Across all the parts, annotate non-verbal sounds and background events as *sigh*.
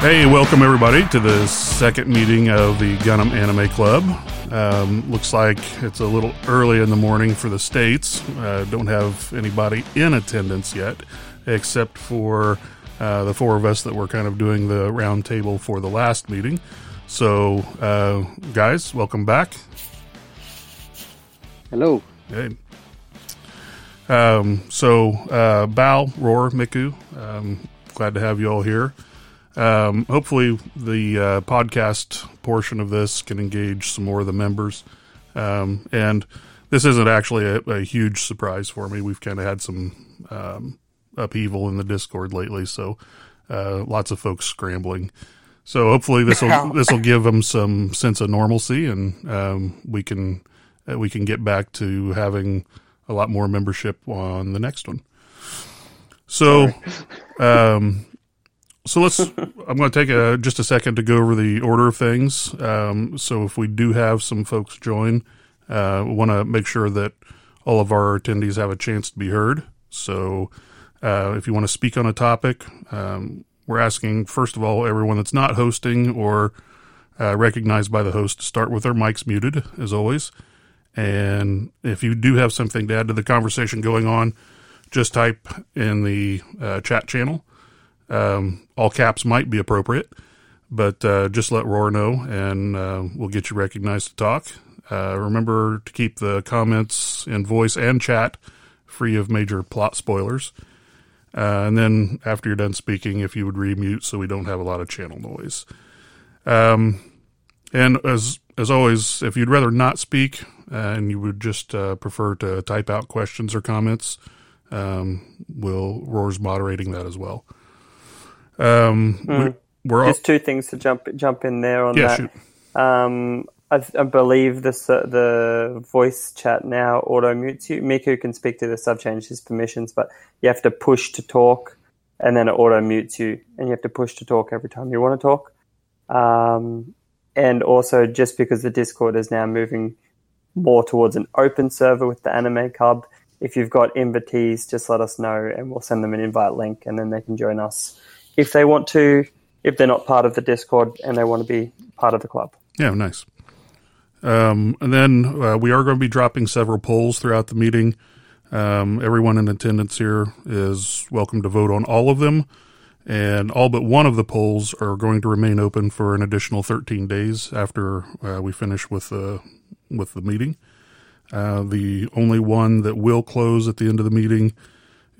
Hey, welcome everybody to the second meeting of the Gundam Anime Club. Um, looks like it's a little early in the morning for the States. Uh, don't have anybody in attendance yet, except for uh, the four of us that were kind of doing the roundtable for the last meeting. So, uh, guys, welcome back. Hello. Hey. Um, so, uh, Bal, Roar, Miku, um, glad to have you all here. Um, hopefully, the uh, podcast portion of this can engage some more of the members. Um, and this isn't actually a, a, huge surprise for me. We've kind of had some um, upheaval in the Discord lately, so uh, lots of folks scrambling. So hopefully this will this will give them some sense of normalcy, and um, we can uh, we can get back to having a lot more membership on the next one. So, um, so let's. I'm going to take a just a second to go over the order of things. Um, so if we do have some folks join, uh, we want to make sure that all of our attendees have a chance to be heard. So uh, if you want to speak on a topic, um, we're asking first of all everyone that's not hosting or uh, recognized by the host to start with their mics muted, as always. And if you do have something to add to the conversation going on, just type in the uh, chat channel. Um, all caps might be appropriate, but uh, just let Roar know and uh, we'll get you recognized to talk. Uh, remember to keep the comments in voice and chat free of major plot spoilers. Uh, and then after you're done speaking, if you would remute so we don't have a lot of channel noise. Um, and as as always, if you'd rather not speak uh, and you would just uh, prefer to type out questions or comments, um, we'll Roar's moderating that as well. Um, mm. we, are just two things to jump jump in there on yeah, that. Um, I, I, believe uh, the voice chat now auto mutes you. Miku can speak to this. I've changed his permissions, but you have to push to talk, and then it auto mutes you, and you have to push to talk every time you want to talk. Um, and also, just because the Discord is now moving more towards an open server with the Anime Club, if you've got invitees, just let us know, and we'll send them an invite link, and then they can join us if they want to, if they're not part of the Discord and they want to be part of the club. Yeah, nice. Um, and then uh, we are going to be dropping several polls throughout the meeting. Um, everyone in attendance here is welcome to vote on all of them, and all but one of the polls are going to remain open for an additional 13 days after uh, we finish with the with the meeting. Uh, the only one that will close at the end of the meeting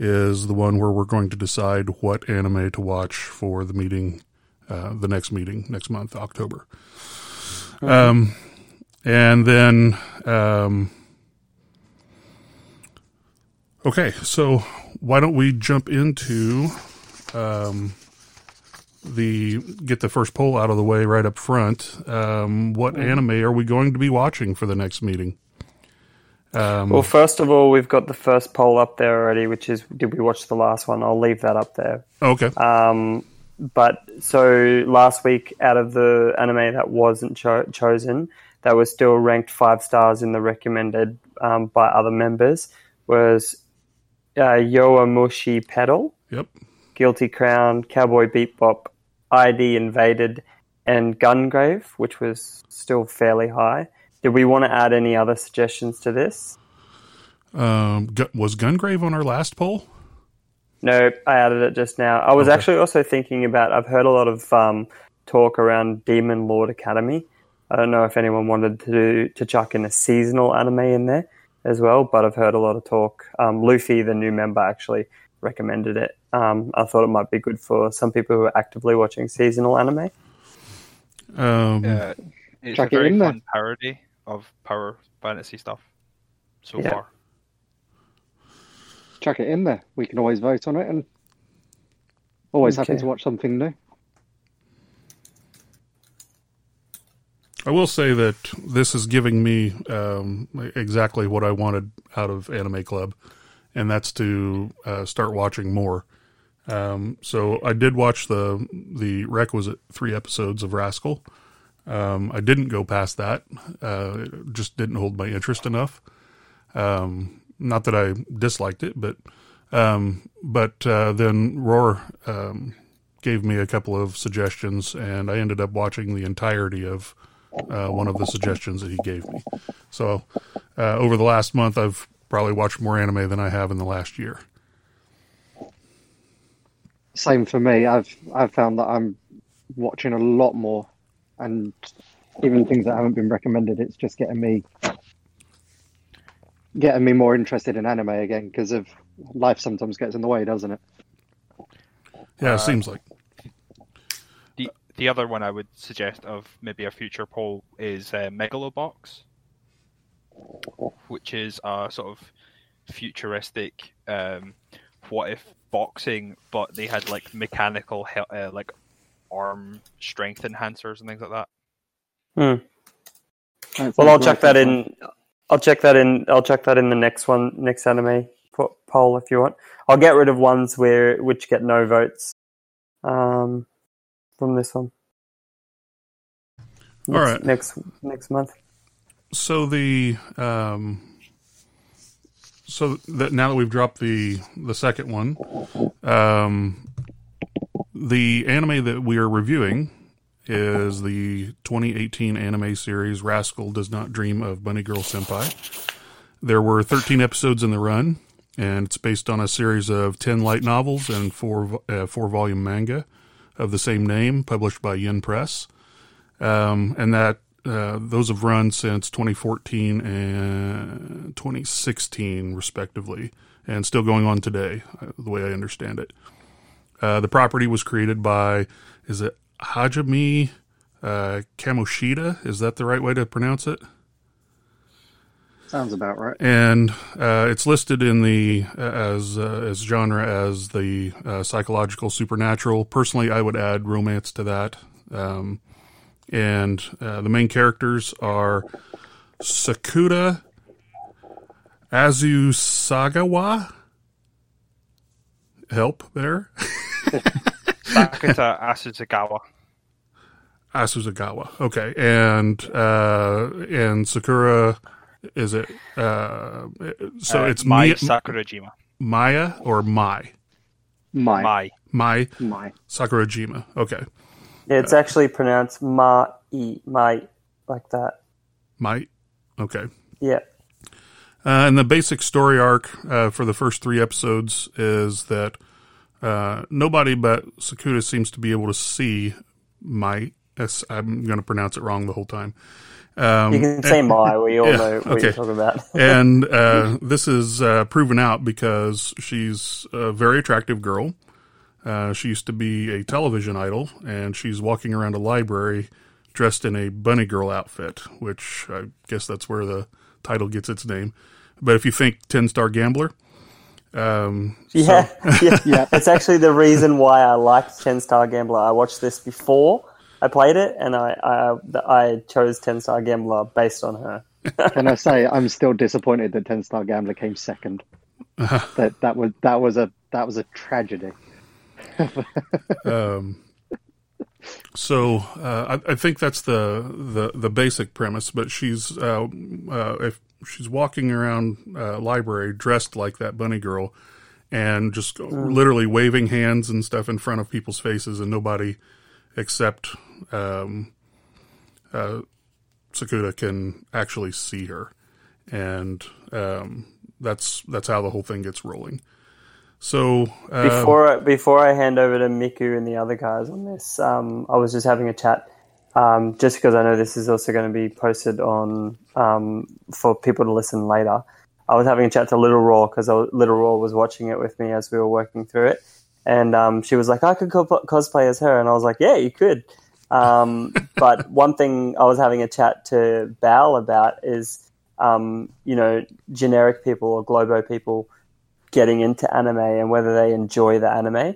is the one where we're going to decide what anime to watch for the meeting, uh, the next meeting next month, October. Um, and then, um, okay, so why don't we jump into um, the get the first poll out of the way right up front? Um, what mm-hmm. anime are we going to be watching for the next meeting? Um, well, first of all, we've got the first poll up there already, which is did we watch the last one? I'll leave that up there. Okay. Um, but so last week, out of the anime that wasn't cho- chosen, that was still ranked five stars in the recommended um, by other members, was uh, Yowamushi Pedal. Yep. Guilty Crown, Cowboy Bebop, ID Invaded, and Gungrave, which was still fairly high. Did we want to add any other suggestions to this? Um, was Gungrave on our last poll? No, I added it just now. I was okay. actually also thinking about. I've heard a lot of um, talk around Demon Lord Academy. I don't know if anyone wanted to to chuck in a seasonal anime in there as well, but I've heard a lot of talk. Um, Luffy, the new member, actually recommended it. Um, I thought it might be good for some people who are actively watching seasonal anime. Um, yeah, it's a very fun parody of power fantasy stuff so yeah. far. Chuck it in there. We can always vote on it and always okay. happy to watch something new. I will say that this is giving me um, exactly what I wanted out of Anime Club, and that's to uh, start watching more. Um, so I did watch the the requisite three episodes of Rascal, um, I didn't go past that. Uh, it just didn't hold my interest enough. Um, not that I disliked it, but um, but uh, then Roar um, gave me a couple of suggestions, and I ended up watching the entirety of uh, one of the suggestions that he gave me. So uh, over the last month, I've probably watched more anime than I have in the last year. Same for me. I've I've found that I'm watching a lot more, and even things that haven't been recommended, it's just getting me getting me more interested in anime again because of life sometimes gets in the way, doesn't it? Yeah, it uh, seems like. The the other one I would suggest of maybe a future poll is uh, Megalobox, which is a sort of futuristic um, what if boxing, but they had like mechanical uh, like arm strength enhancers and things like that. Hmm. Well, I'll check that in. I'll check that in. I'll check that in the next one, next anime poll if you want. I'll get rid of ones where which get no votes um, from this one. Next, All right, next next month. So the um, so that now that we've dropped the the second one, um, the anime that we are reviewing is the 2018 anime series Rascal Does Not Dream of Bunny Girl Senpai. There were 13 episodes in the run, and it's based on a series of 10 light novels and four uh, four volume manga of the same name, published by Yen Press. Um, and that uh, those have run since 2014 and 2016, respectively, and still going on today, uh, the way I understand it. Uh, the property was created by, is it Hajime uh, Kamoshida? Is that the right way to pronounce it? Sounds about right. And uh, it's listed in the uh, as uh, as genre as the uh, psychological supernatural. Personally, I would add romance to that. Um, and uh, the main characters are Sakura Azusagawa. Help there. *laughs* Sakura Asuzagawa. Asuzagawa. Okay, and uh, and Sakura is it? Uh, so uh, it's Mai Mi- Sakurajima. Maya or Mai? Mai. Mai. Mai. Mai. Sakurajima. Okay. It's actually pronounced ma e mai like that. Might. Okay. Yeah. Uh, and the basic story arc uh, for the first three episodes is that uh, nobody but Sakura seems to be able to see my. I'm going to pronounce it wrong the whole time. Um, you can say Mai. We all yeah, know what okay. you're talking about. *laughs* and uh, this is uh, proven out because she's a very attractive girl. Uh, she used to be a television idol, and she's walking around a library dressed in a bunny girl outfit, which I guess that's where the title gets its name. But if you think 10 Star Gambler, um, yeah, so. *laughs* yeah, yeah. It's actually the reason why I liked 10 Star Gambler. I watched this before I played it, and I, I, I chose 10 Star Gambler based on her. *laughs* Can I say I'm still disappointed that 10 Star Gambler came 2nd *laughs* that that was that was a that was a tragedy um, so uh, I, I, think that's the, the, the basic premise. But she's uh, uh, if she's walking around a uh, library dressed like that bunny girl, and just mm. literally waving hands and stuff in front of people's faces, and nobody except um, uh, Sakura can actually see her, and um, that's that's how the whole thing gets rolling. So uh, before before I hand over to Miku and the other guys on this, um, I was just having a chat, um, just because I know this is also going to be posted on um, for people to listen later. I was having a chat to Little Roar because Little Roar was watching it with me as we were working through it, and um, she was like, "I could co- cosplay as her," and I was like, "Yeah, you could." Um, *laughs* but one thing I was having a chat to Bal about is, um, you know, generic people or globo people getting into anime and whether they enjoy the anime.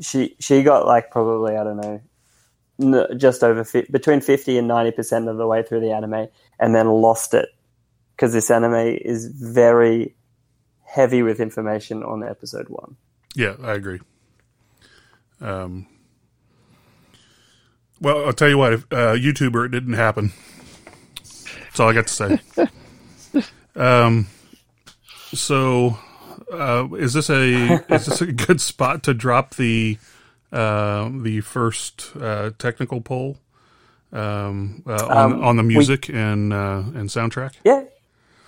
She she got like probably I don't know, just over fi- between fifty and ninety percent of the way through the anime, and then lost it because this anime is very heavy with information on episode one. Yeah, I agree. Um, well, I'll tell you what, if, uh, YouTuber, it didn't happen. That's all I got to say. *laughs* um, so uh, is this a is this a good spot to drop the uh, the first uh, technical poll um, uh, on, Um, on the we- music and uh, and soundtrack? Yeah,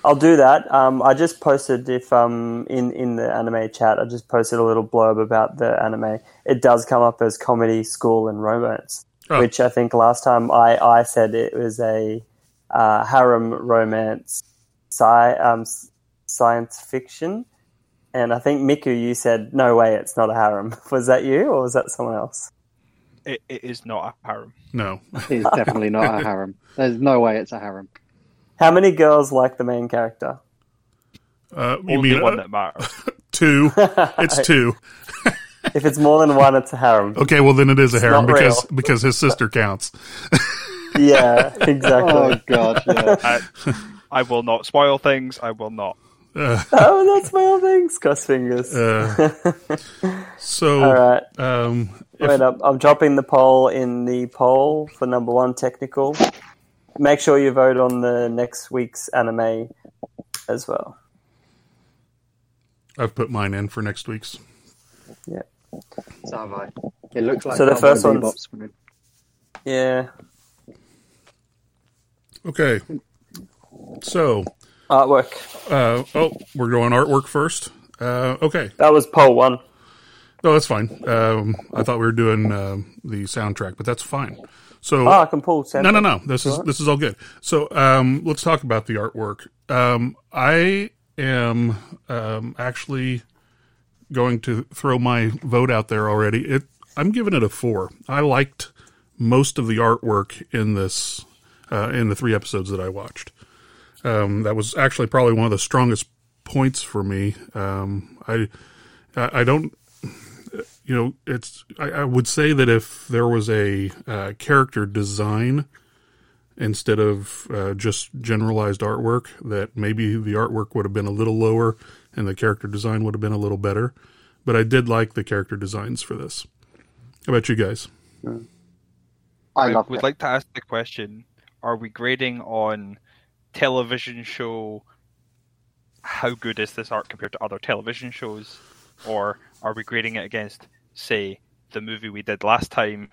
I'll do that. Um, I just posted if um in in the anime chat, I just posted a little blurb about the anime. It does come up as comedy, school, and romance, Oh. which I think last time I I said it was a uh, harem romance, sci um science fiction. And I think Miku, you said no way, it's not a harem. *laughs* Was that you, or was that someone else? It, it is not a harem. No. *laughs* It's definitely not a harem. There's no way it's a harem. How many girls like the main character? Uh, you Only mean one uh, that matters. *laughs* two? It's two. If it's more than one, it's a harem. Okay, well then it is a It's harem because real. because his sister counts. Yeah, exactly. Oh god, yeah. I, I will not spoil things. I will not. Uh, *laughs* Oh, that's my old things. Cross fingers. uh, so, *laughs* All right. um, if- Wait up. I'm dropping the poll in the poll for number one technical. Make sure you vote on the next week's anime as well. I've put mine in for next week's. Yeah. So have I. It looks like So the first one's- Bebop's winning. Yeah. Okay. So, Artwork. uh, oh, we're going artwork first. Uh, okay. That was poll one. No, that's fine. Um, I thought we were doing um the soundtrack, but that's fine. So, Oh, I can pull. no, no, no. This is this is all good. So, um, let's talk about the artwork. Um, I am um, actually going to throw my vote out there already. It I'm giving it a four. I liked most of the artwork in this uh, in the three episodes that I watched. Um, that was actually probably one of the strongest points for me. Um, I I I don't you know it's I, I would say that if there was a uh, character design instead of uh, just generalized artwork that maybe the artwork would have been a little lower and the character design would have been a little better but i did like the character designs for this how about you guys I I would it. like to ask the question: Are we grading on television show? How good is this art compared to other television shows, or are we grading it against, say, the movie we did last time?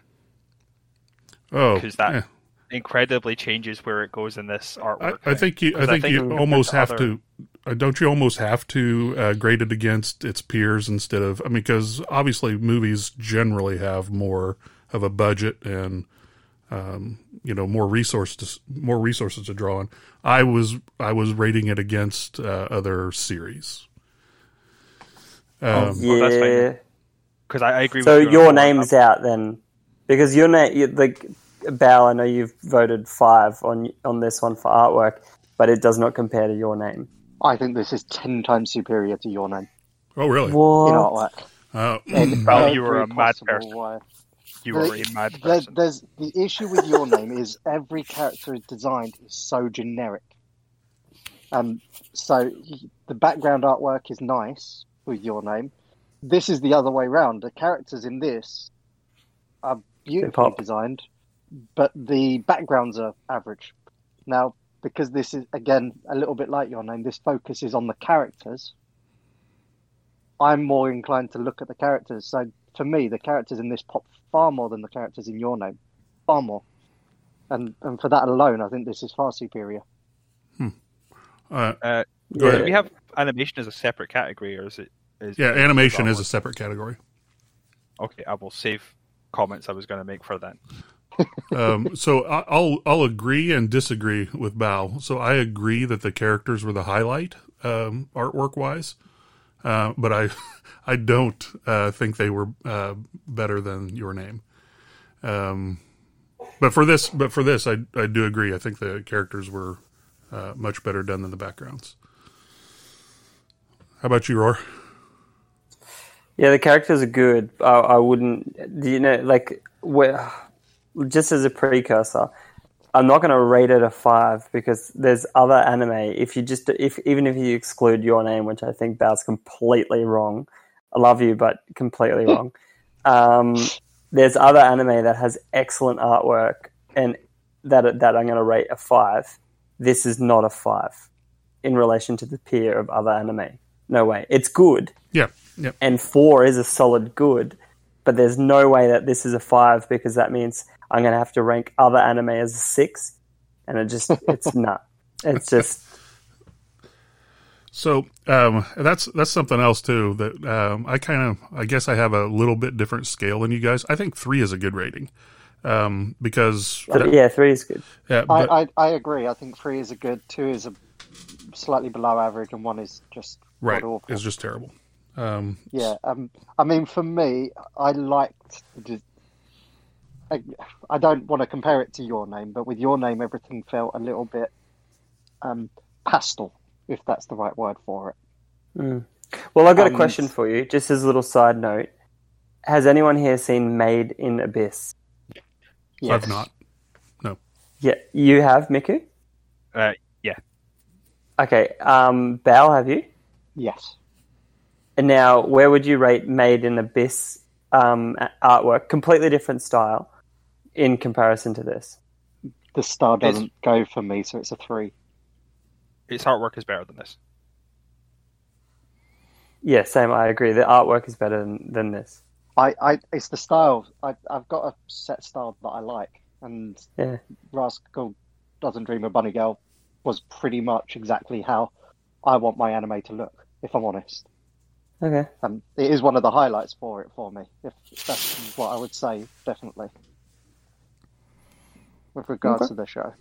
oh Because that yeah. incredibly changes where it goes in this I, artwork. I think you I think, think you almost have other- to uh, don't you almost have to uh, grade it against its peers instead of i mean because obviously movies generally have more of a budget and um, you know more resources more resources to draw on i was i was rating it against uh, other series um, Oh, Yeah. fine. Because I, I agree. So with you your on that. name's out then, because your name, you, like Bal. I know you've voted five on on this one for artwork, but it does not compare to your name. I think this is ten times superior to your name oh really in What? artwork. uh, In Well, *clears throat* you were a mad person. way. You The- are a mad There, person. there's the issue with your name is every character is designed is so generic. Um, so the background artwork is nice with your name. This is the other way round. The characters in this are beautifully designed, but the backgrounds are average. Now, because this is again a little bit like your name, this focuses on the characters. I'm more inclined to look at the characters. So for me, the characters in this pop far more than the characters in your name, far more. And and for that alone, I think this is far superior. uh, Uh, Go ahead. Do we have animation as a separate category, or is it? Is, yeah animation is a separate category Okay, I will save comments I was going to make for that. *laughs* *laughs* um, so I- I'll I'll agree and disagree with Bal. So I agree that the characters were the highlight um, artwork wise, uh, but I *laughs* I don't uh, think they were uh, better than your name. Um, but for this, but for this, I I do agree. I think the characters were uh, much better done than the backgrounds. How about you, Roar? Yeah, the characters are good. I, I wouldn't, you know, like, just as a precursor, I'm not going to rate it a five because there's other anime. If you just, if even if you exclude your name, which I think that's completely wrong. I love you, but completely wrong. Um, there's other anime that has excellent artwork and that that I'm going to rate a five. This is not a five in relation to the peer of other anime. No way. It's good Yeah, yeah. and four is a solid good, but there's no way that this is a five because that means I'm going to have to rank other anime as a six, and it just it's *laughs* not. It's just So um, that's that's something else too that um, I kind of I guess I have a little bit different scale than you guys. I think three is a good rating um, because yeah, three is good. yeah, I, but, I, I agree. I think three is a good, two is a slightly below average, and one is just right god awful. it's just terrible. Um, Yeah, um, I mean, for me, I liked. The, I, I don't want to compare it to your name, but with your name, everything felt a little bit um, pastel, if that's the right word for it. Well, I've got a question for you, just as a little side note. Has anyone here seen Made in Abyss? Yes. I've not. No. Yeah, you have, Miku. Uh, yeah. Okay, um, Bal, have you? Yes. And now, where would you rate Made in Abyss um, artwork? Completely different style in comparison to this. The star doesn't go for me, so it's a three. Its artwork is better than this. Yeah, same. I agree. The artwork is better than, than this. I, I, it's the style. I, I've got a set style that I like, and Yeah. Rascal Doesn't Dream of Bunny Girl was pretty much exactly how I want my anime to look. If I'm honest, Okay. um, it is one of the highlights for it for me. If that's what I would say, definitely. With regards Okay. to the show,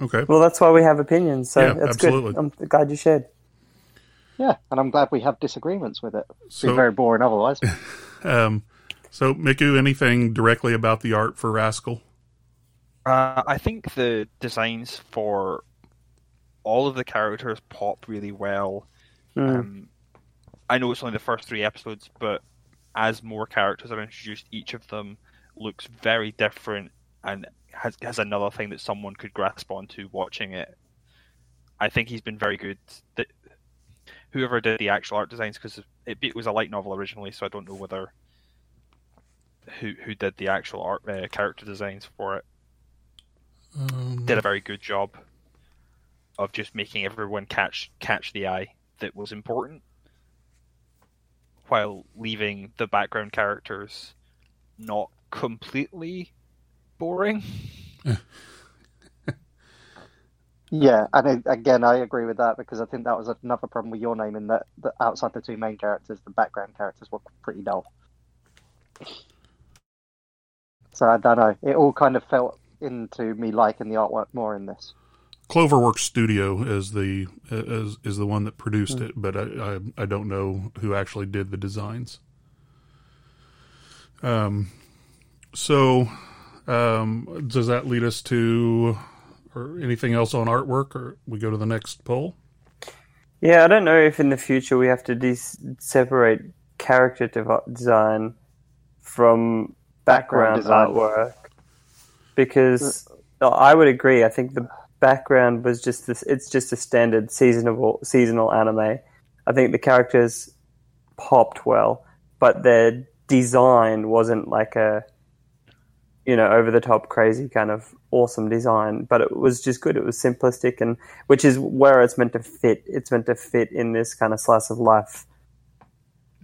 okay, Well, that's why we have opinions. So Yeah, that's absolutely. good. I'm glad you shared. yeah, and I'm glad we have disagreements with it. It'd So- be very boring otherwise. *laughs* um, so Miku, anything directly about the art for Rascal? Uh, I think the designs for all of the characters pop really well. Mm. Um, I know it's only the first three episodes, but as more characters are introduced, each of them looks very different and has has another thing that someone could grasp onto watching it. I think he's been very good. That whoever did the actual art designs, because it, it was a light novel originally, so I don't know whether who who did the actual art uh, character designs for it Um, did a very good job of just making everyone catch catch the eye that was important while leaving the background characters not completely boring. *laughs* Yeah, and I- again, I agree with that because I think that was another problem with your name in that, that outside the two main characters, the background characters were pretty dull. So I don't know. It all kind of felt into me liking the artwork more in this. Cloverworks Studio is the is is the one that produced it, but I, I I don't know who actually did the designs. Um, so um, does that lead us to or anything else on artwork, or we go to the next poll? Yeah, I don't know if in the future we have to de- separate character dev- design from background, Background design. artwork because no, I would agree. I think the background was just this. It's just a standard seasonal seasonal anime. I think the characters popped well, but their design wasn't like a you know over the top crazy kind of awesome design but it was just good. It was simplistic and which is where it's meant to fit. It's meant to fit in this kind of slice of life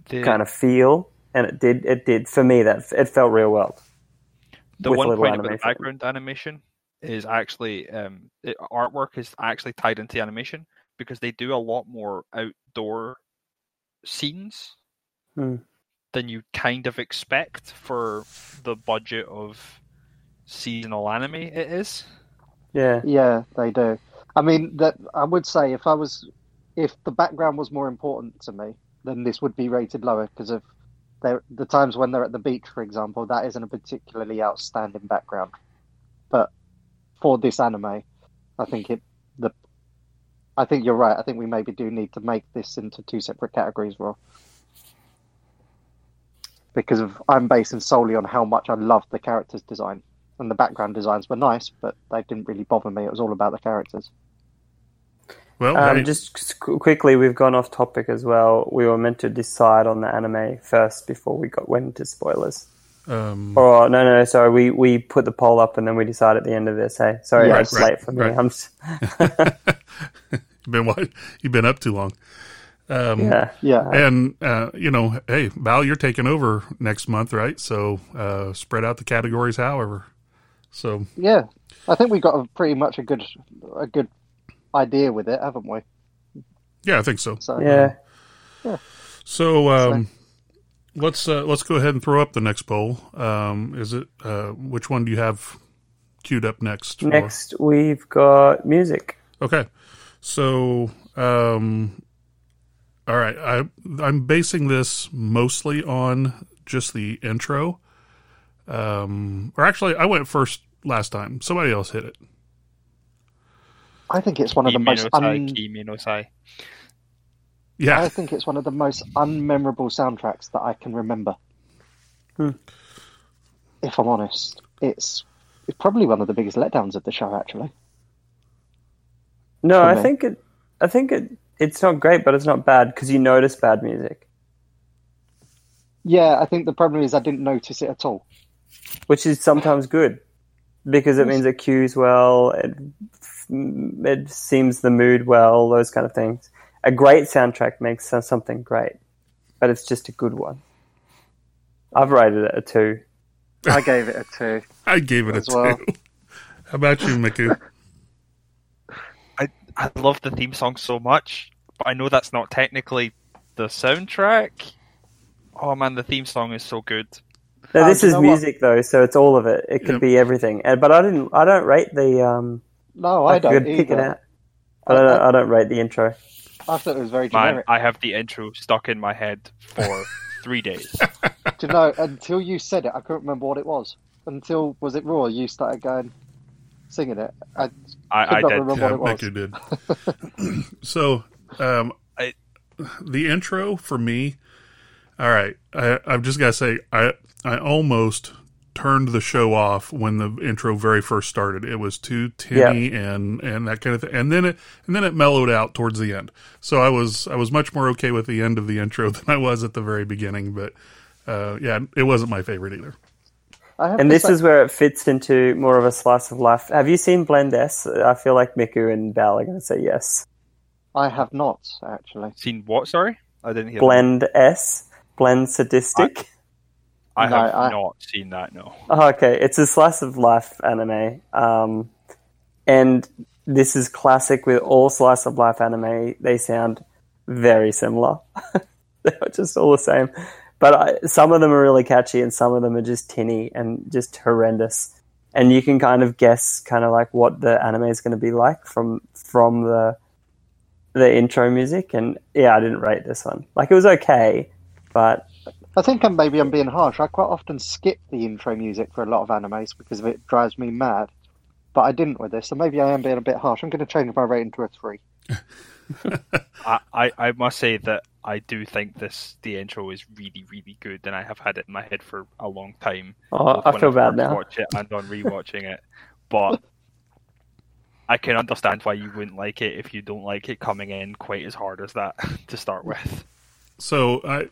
The, kind of feel and it did it did for me that it felt real world the one point about the background animation is actually um, it, artwork is actually tied into the animation because they do a lot more outdoor scenes. Hmm. Than you kind of expect for the budget of seasonal anime it is. yeah Yeah, they do. I mean, that I would say if I was, if the background was more important to me, then this would be rated lower because of their, the times when they're at the beach, for example. That isn't a particularly outstanding background, but for this anime, I think it the. I think you're right. I think we maybe do need to make this into two separate categories, Rob. Because of I'm basing solely on how much I loved the characters' design and the background designs were nice, but they didn't really bother me. It was all about the characters. Well, um, just quickly we've gone off topic as well we were meant to decide on the anime first before we got went into spoilers um, or no no sorry we we put the poll up and then we decide at the end of this hey sorry Yes. it's late for me Right. i'm s *laughs* *laughs* you've been what you've been up too long. Um, Yeah. Yeah. And uh, you know, hey, Val, you're taking over next month, right? So uh, spread out the categories, however. So Yeah. I think we got a pretty much a good a good idea with it, haven't we? yeah, I think so. So Yeah. So um, let's uh, let's go ahead and throw up the next poll. Um, is it uh, which one do you have queued up next? for? Next, we've got music. Okay. So, um, all right. I I'm basing this mostly on just the intro. Um, or actually, I went first last time. Somebody else hit it. I think it's one of the most un- Kimi no Sei. Yeah. I think it's one of the most unmemorable soundtracks that I can remember. Hmm. If I'm honest, it's it's probably one of the biggest letdowns of the show. Actually, No, I me. think it. I think it. It's not great, but it's not bad because you notice bad music, yeah, I think the problem is I didn't notice it at all. which is sometimes good because it means it cues well. It it seems the mood well. Those kind of things. A great soundtrack makes something great, but it's just a good one. I've rated it a two. I gave it a two. *laughs* I gave it a As well. two. *laughs* How about you, Miku? *laughs* I I love the theme song so much, but I know that's not technically the soundtrack. Oh man, the theme song is so good. Now, this do you is know what? music though, so it's all of it. It could Yep. be everything. And, but I didn't. I don't rate the. Um, No, I could don't pick it out. I, don't, I don't rate the intro. I thought it was very Man. I have the intro stuck in my head for *laughs* three days. Do you know, until you said it, I couldn't remember what it was. Until was it Roar? You started going singing it. I I, I did. remember yeah, what it Miku did. *laughs* *clears throat* so, um, I- the intro for me. All right, I, I've just got to say, I I almost turned the show off when the intro very first started. It was too tinny and and that kind of thing, and then it and then it mellowed out towards the end. So I was I was much more okay with the end of the intro *laughs* than I was at the very beginning. But uh, yeah, it wasn't my favorite either. I have And to this say- is where it fits into more of a slice of life. Have you seen Blend S? I feel like Miku and Bal are going to say yes. I have not actually. Seen what? Sorry, I didn't hear. Blend S, Blend Sadistic. I No, have I- not seen that. No. Oh, okay, it's a slice of life anime, um, and this is classic with all slice of life anime. They sound very similar. *laughs* They're just all the same, but I, some of them are really catchy, and some of them are just tinny and just horrendous. And you can kind of guess, kind of like what the anime is going to be like from from the the intro music. And yeah, I didn't rate this one. Like it was okay, but I think I'm, maybe I'm being harsh. I quite often skip the intro music for a lot of animes because it drives me mad. But I didn't with this, so maybe I am being a bit harsh. I'm going to change my rating to a three. *laughs* *laughs* I, I, I must say that I do think this the intro is really really good, and I have had it in my head for a long time. oh, both I when feel I've bad now. Watched it and on rewatching it, but I can understand why you wouldn't like it if you don't like it coming in quite as hard as that *laughs* to start with. So I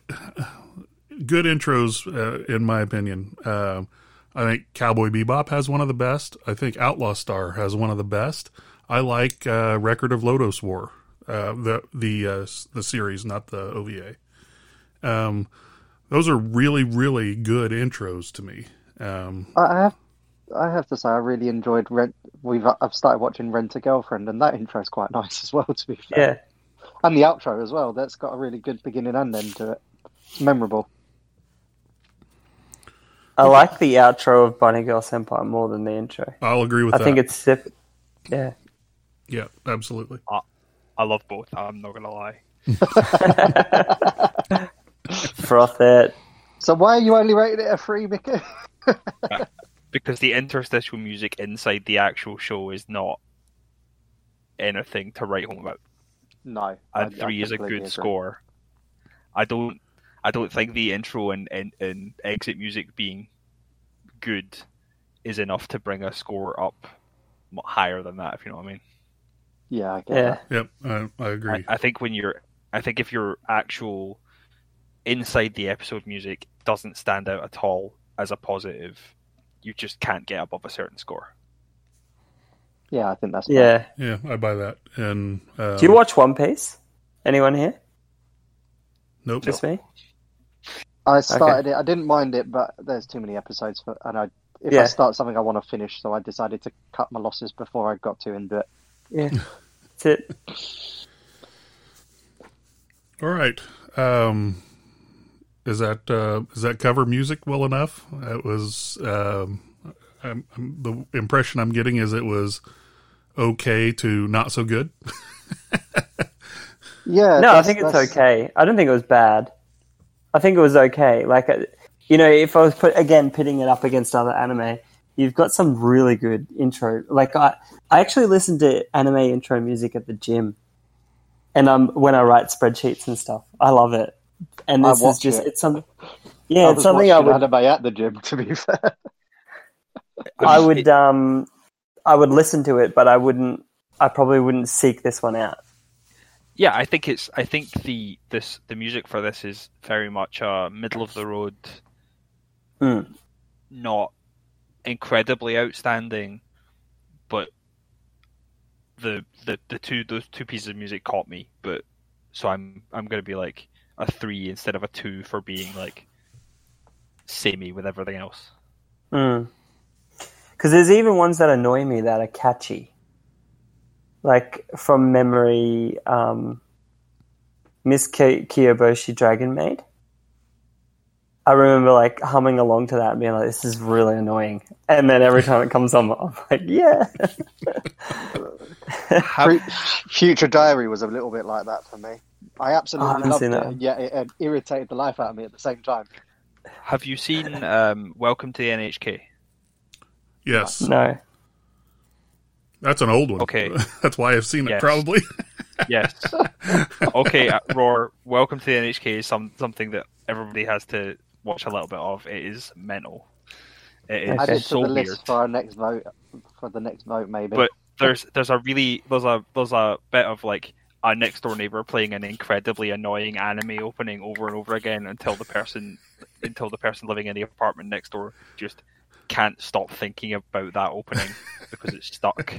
good intros uh, in my opinion. Um I think Cowboy Bebop has one of the best. I think Outlaw Star has one of the best. I like uh, Record of Lodoss War, uh, the the uh, the series, not the OVA. Um, those are really really good intros to me. Um, I I have, I have to say, I really enjoyed Rent. We've I've started watching Rent a Girlfriend, and that intro is quite *laughs* nice as well. To be fair, Yeah. and the outro as well. That's got a really good beginning and end to it. It's memorable. I like the outro of Bunny Girl Senpai more than the intro. I'll agree with I that. I think it's sip- yeah. yeah, absolutely. I love both. I'm not gonna lie. *laughs* Froth it. So why are you only rating it a three, Mickey? *laughs* because the interstitial music inside the actual show is not anything to write home about. No, I- I And three is a good agree. score. I don't, I don't think the intro and, and, and exit music being good is enough to bring a score up higher than that. If you know what I mean. Yeah, I get Yeah. that. Yep, I, I agree. I, I think when you're, I think if your actual inside the episode music doesn't stand out at all as a positive, you just can't get above a certain score. Yeah, I think that's fair. Yeah. yeah, I buy that. And um, Do you watch One Piece? Anyone here? Nope. Just me? I started it. I didn't mind it, but there's too many episodes for, and I if I start something, I want to finish. So I decided to cut my losses before I got to into it. Yeah. *laughs* That's it. All right. Um, is that uh, does that cover music well enough? It was um, I'm, I'm- the impression I'm getting is it was okay to not so good. *laughs* Yeah. No, I think it's that's- okay. I don't think it was bad. I think it was okay. Like, uh, you know, if I was put again pitting it up against other anime, you've got some really good intro. Like, I I actually listen to anime intro music at the gym, and um when I write spreadsheets and stuff, I love it. And I this is just it. it's some yeah, I it's something I watching would anime at the gym. To be fair, *laughs* I would um I would listen to it, but I wouldn't. I probably wouldn't seek this one out. yeah, I think it's. I think the this the music for this is very much a middle of the road, Mm. not incredibly outstanding, but the the the two those two pieces of music caught me. But so I'm I'm gonna be like a three instead of a two for being like samey with everything else. Because there's even ones that annoy me that are catchy. Like from memory, um, Miss Ki- Kiyoboshi Dragon Maid. I remember like humming along to that and being like, "This is really annoying." And then every time it comes on, I'm like, "Yeah." Have, Future Diary was a little bit like that for me. I Oh, I absolutely loved seen it, that. and it, it irritated the life out of me at the same time. have you seen um, Welcome to the NHK? Yes, no. that's an old one. Okay. *laughs* that's why I've seen it probably. Yes. okay, uh, Roar. Welcome to the NHK is some something that everybody has to watch a little bit of. It is mental. It is Okay. Add it to so the weird. list for our next vote. For the next vote, maybe. But there's there's a really there's a there's a bit of like a next door neighbor playing an incredibly annoying anime opening over and over again until the person until the person living in the apartment next door just can't stop thinking about that opening because it's stuck.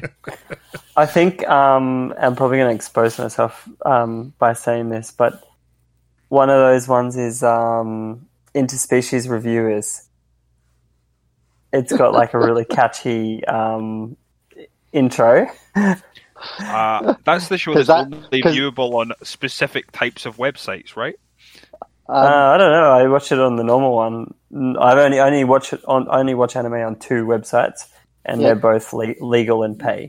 *laughs* I think um, I'm probably going to expose myself um, by saying this, but one of those ones is um, interspecies reviewers. It's got like a really *laughs* catchy um, intro. Uh, that's the show that's *laughs* that- only 'cause- viewable on specific types of websites, right? um, uh, I don't know. I watch it on the normal one. I've only only watch it on only watch anime on two websites, and Yeah. they're both le- legal and pay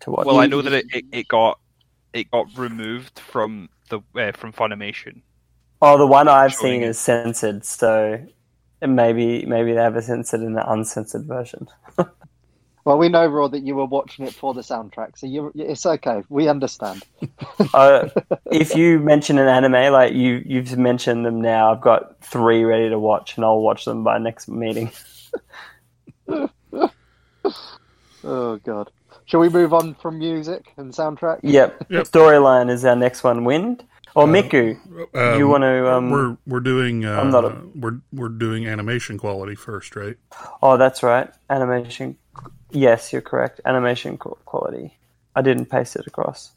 to watch. Well, I know that it, it, it got it got removed from the uh, from Funimation. Oh, the one I've seen it. is censored, so maybe maybe they have it censored in the uncensored version. *laughs* well, we know, Roar, that you were watching it for the soundtrack, so you it's okay. We understand. *laughs* uh, if you mention an anime, like you you've mentioned them now, I've got three ready to watch, and I'll watch them by next meeting. *laughs* Oh God. Shall we move on from music and soundtrack? Yep. Yep. Storyline is our next one. Wind or Uh, Miku? Um, you want to? Um, we're we're doing uh, I'm not a- we're we're doing animation quality first, right? Oh, that's right. Animation. Yes, you're correct. Animation quality. I didn't paste it across.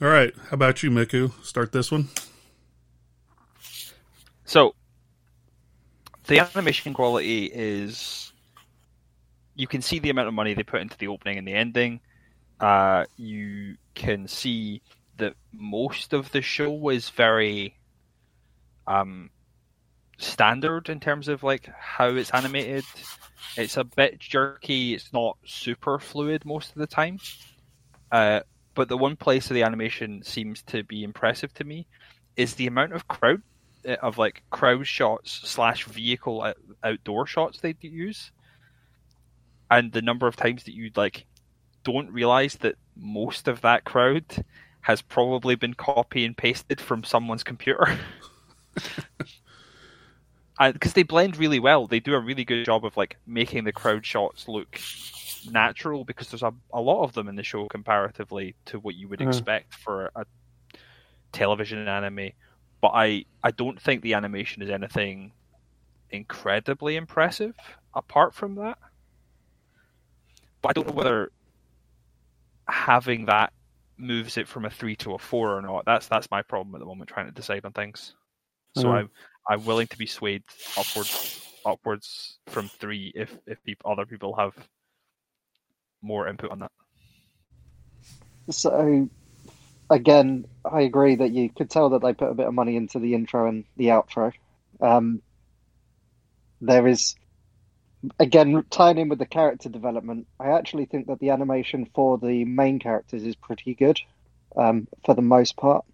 All right. How about you, Miku? Start this one. So the animation quality is you can see the amount of money they put into the opening and the ending. Uh, you can see that most of the show is very um, standard in terms of like how it's animated. It's a bit jerky. It's not super fluid most of the time. Uh, but the one place of the animation seems to be impressive to me is the amount of crowd uh, of like crowd shots slash vehicle outdoor shots they use, and the number of times that you like don't realize that most of that crowd has probably been copy and pasted from someone's computer. *laughs* Because they blend really well, they do a really good job of like making the crowd shots look natural. Because there's a, a lot of them in the show comparatively to what you would Mhm. expect for a television anime but I I don't think the animation is anything incredibly impressive apart from that. But I don't know whether having that moves it from a three to a four or not. That's that's my problem at the moment, trying to decide on things. So Mhm. I'm I'm willing to be swayed upwards upwards from three if if people, other people have more input on that. So, again, I agree that you could tell that they put a bit of money into the intro and the outro. Um, there is, again, tying in with the character development, I actually think that the animation for the main characters is pretty good um, for the most part,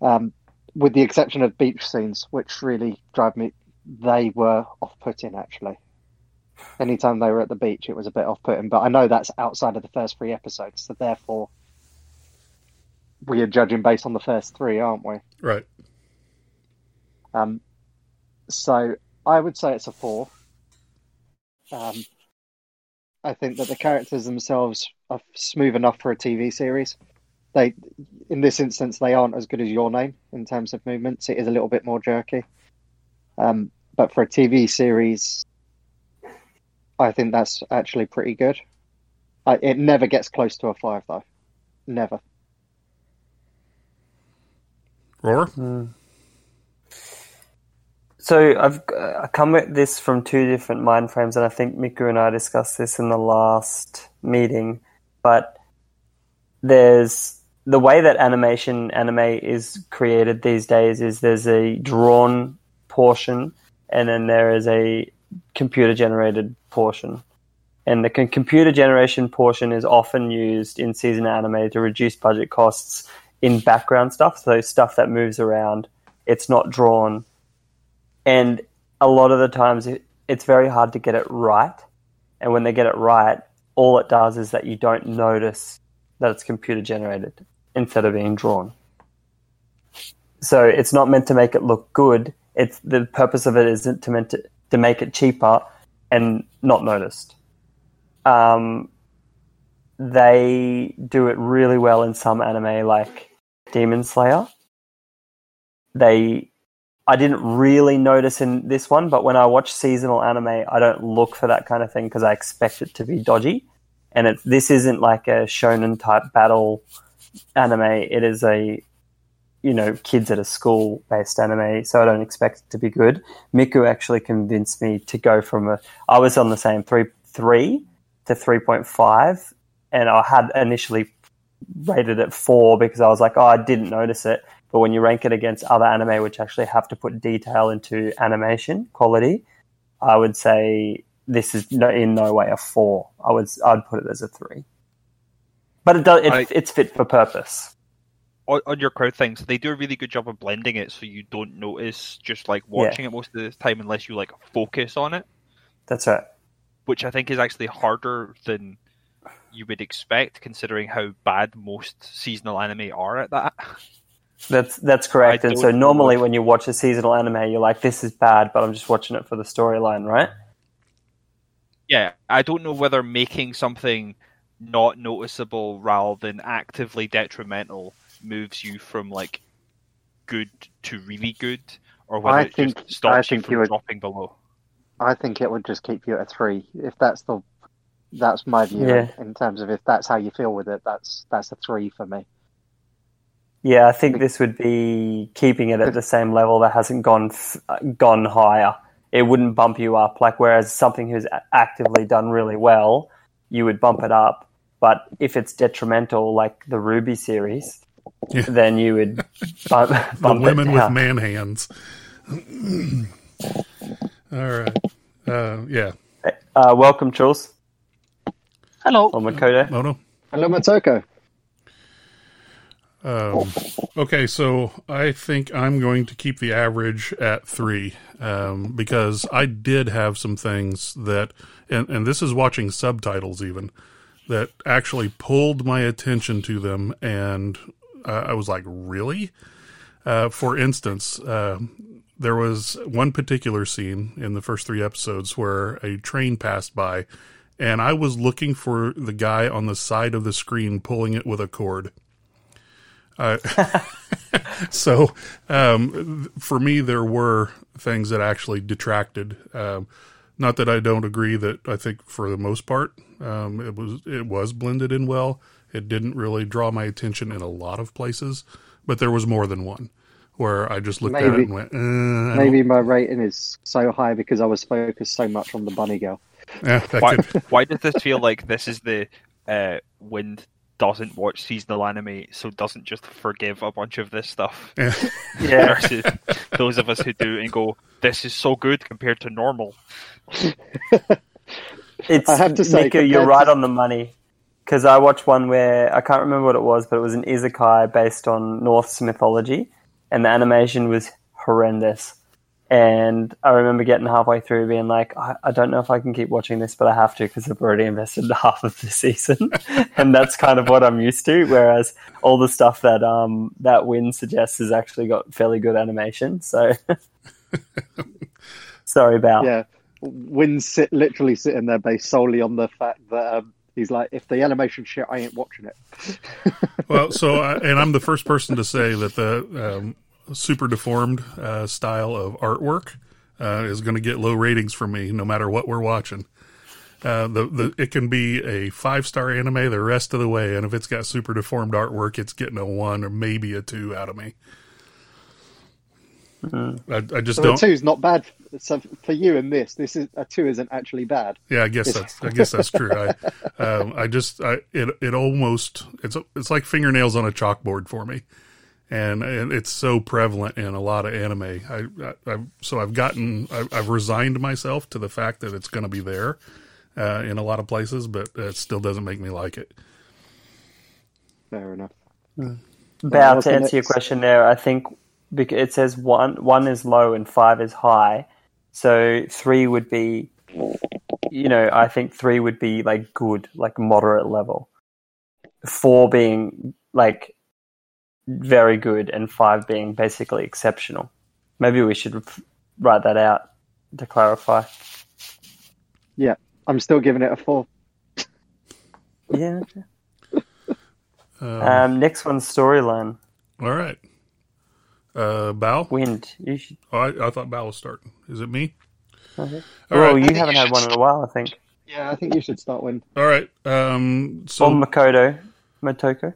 um, with the exception of beach scenes, which really drive me. They were off putting, actually. Anytime they were at the beach, it was a bit off putting, but I know that's outside of the first three episodes, so therefore we are judging based on the first three, aren't we? Right. Um, so I would say it's a four. Um, I think that the characters themselves are smooth enough for a TV series. They, in this instance, they aren't as good as Your Name in terms of movements. It is a little bit more jerky. Um, but for a TV series, I think that's actually pretty good. I, it never gets close to a five, though. Never. Roar? So I've I come at this from two different mind frames, and I think Miku and I discussed this in the last meeting. But there's the way that animation anime is created these days is there's a drawn portion, and then there is a computer generated portion. And the con- computer generation portion is often used in season anime to reduce budget costs in background stuff, so stuff that moves around. It's not drawn and a lot of the times it, it's very hard to get it right. And when they get it right all it does is that you don't notice that it's computer generated instead of being drawn. So it's not meant to make it look good. It's the purpose of it isn't to meant to, to make it cheaper and not noticed. Um, they do it really well in some anime like demon slayer. They I didn't really notice in this one, but when I watch seasonal anime, I don't look for that kind of thing because I expect it to be dodgy. And it, this isn't like a shonen type battle anime. It is a, you know, kids at a school based anime, so I don't expect it to be good. Miku actually convinced me to go from a. I was on the same three three to three point five, and I had initially rated it four because I was like, oh, I didn't notice it. But when you rank it against other anime, which actually have to put detail into animation quality, I would say this is no, in no way a four. I would I'd put it as a three. But it does it, I- it's fit for purpose. On, on your crowd things, they do a really good job of blending it so you don't notice just like watching it most of the time unless you like focus on it, That's right. which I think is actually harder than you would expect considering how bad most seasonal anime are at that. That's that's correct. I And so normally if- when you watch a seasonal anime, you're like, this is bad, but I'm just watching it for the storyline, right? Yeah, I don't know whether making something not noticeable rather than actively detrimental moves you from like good to really good, or whether I it think- just stops I you think from you would- dropping below. I think it would just keep you at three. If that's the, that's my view Yeah. in terms of if that's how you feel with it. That's that's a three for me. Yeah, I think this would be keeping it at the same level that hasn't gone f- gone higher. It wouldn't bump you up. Like whereas something who's actively done really well, you would bump it up. But if it's detrimental, like the RWBY series, Yeah. then you would *laughs* bump, The bump it women with man hands. *clears throat* All right. Uh, yeah. Uh, welcome, Jules, Hello, or Makoto. Mono? hello, Matoko. Um, okay, so I think I'm going to keep the average at three um, because I did have some things that, and, and this is watching subtitles even, that actually pulled my attention to them, and uh, I was like, really? Uh, for instance, uh, there was one particular scene in the first three episodes where a train passed by, and I was looking for the guy on the side of the screen pulling it with a cord. Uh, *laughs* so um, for me, there were things that actually detracted. Um, not that I don't agree that I think for the most part um, it was it was blended in well, It didn't really draw my attention in a lot of places, but there was more than one where I just looked at it Maybe- and went, I Maybe my rating is so high because I was focused so much on the bunny girl. don't- eh, that Why, could- why does this feel like this is the uh, Wind doesn't watch seasonal anime, so doesn't just forgive a bunch of this stuff? *laughs* eh, Yeah. Versus those of us who do and go, this is so good compared to normal. *laughs* It's I have to say, Nico, you're right to- on the money. Because I watched one where I can't remember what it was, but it was an isekai based on Norse mythology, and the animation was horrendous. And I remember getting halfway through, being like, I, I don't know if I can keep watching this, but I have to because I've already invested *laughs* half of the season, *laughs* and that's kind of what I'm used to. Whereas all the stuff that um that Wind suggests has actually got fairly good animation. So, *laughs* sorry, about. Yeah, Wind's sit literally sitting there based solely on the fact that um, he's like, if the animation shit, I ain't watching it. well, so I, and I'm the first person to say that the um, super deformed uh, style of artwork uh, is going to get low ratings from me, no matter what we're watching. Uh, the the it can be a five star anime the rest of the way, and if it's got super deformed artwork, it's getting a one or maybe a two out of me. I, I just So don't. the two's not bad. So for you and this, this is a two isn't actually bad. Yeah, I guess that's I guess that's true. I *laughs* um, I just I it it almost it's it's like fingernails on a chalkboard for me, and and it's so prevalent in a lot of anime. I, I, I so I've gotten I, I've resigned myself to the fact that it's going to be there uh, in a lot of places, but it still doesn't make me like it. Fair enough. Bow to answer your question there, I think bec- it says one one is low and five is high. So three would be, you know, I think three would be like good, like moderate level. Four being like very good, and five being basically exceptional. Maybe we should write that out to clarify. Yeah, I'm still giving it a four. *laughs* Yeah. Um, Um, next one's storyline. all right, uh, Bao. Wind. You should. Oh, I, I thought Bow was starting. Is it me? Okay. All well, right. you haven't you had one in a while, I think. Yeah, I think you should start Wind. All right. Um, so Or Makoto. Motoko.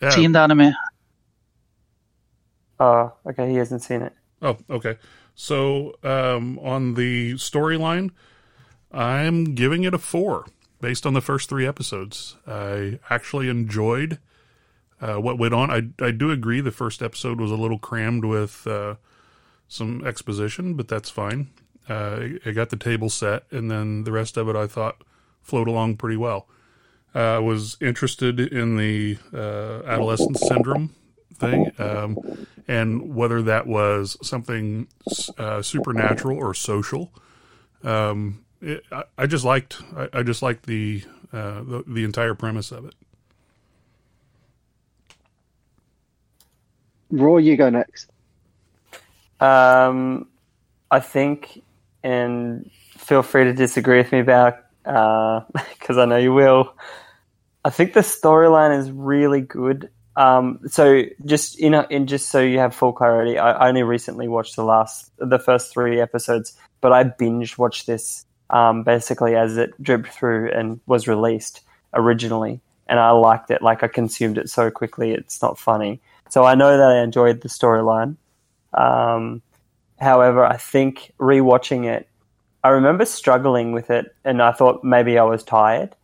Yeah. Seen the anime. Oh, okay. He hasn't seen it. Oh, okay. So um, on the storyline, I'm giving it a four based on the first three episodes. I actually enjoyed uh, what went on. I I do agree the first episode was a little crammed with uh, some exposition, but that's fine. Uh, I got the table set, and then the rest of it I thought flowed along pretty well. Uh, I was interested in the uh, adolescent syndrome thing, um, and whether that was something uh, supernatural or social. Um, it, I, I just liked, I, I just liked the, uh, the the entire premise of it. Roar, you go next. Um, I think, and feel free to disagree with me about *laughs* because I know you will. I think the storyline is really good. Um, so just in, a, in just so you have full clarity, I, I only recently watched the last, the first three episodes, but I binge watched this um, basically as it dripped through and was released originally, and I liked it. Like I consumed it so quickly, it's not funny. So I know that I enjoyed the storyline. Um, however, I think rewatching it, I remember struggling with it, and I thought maybe I was tired.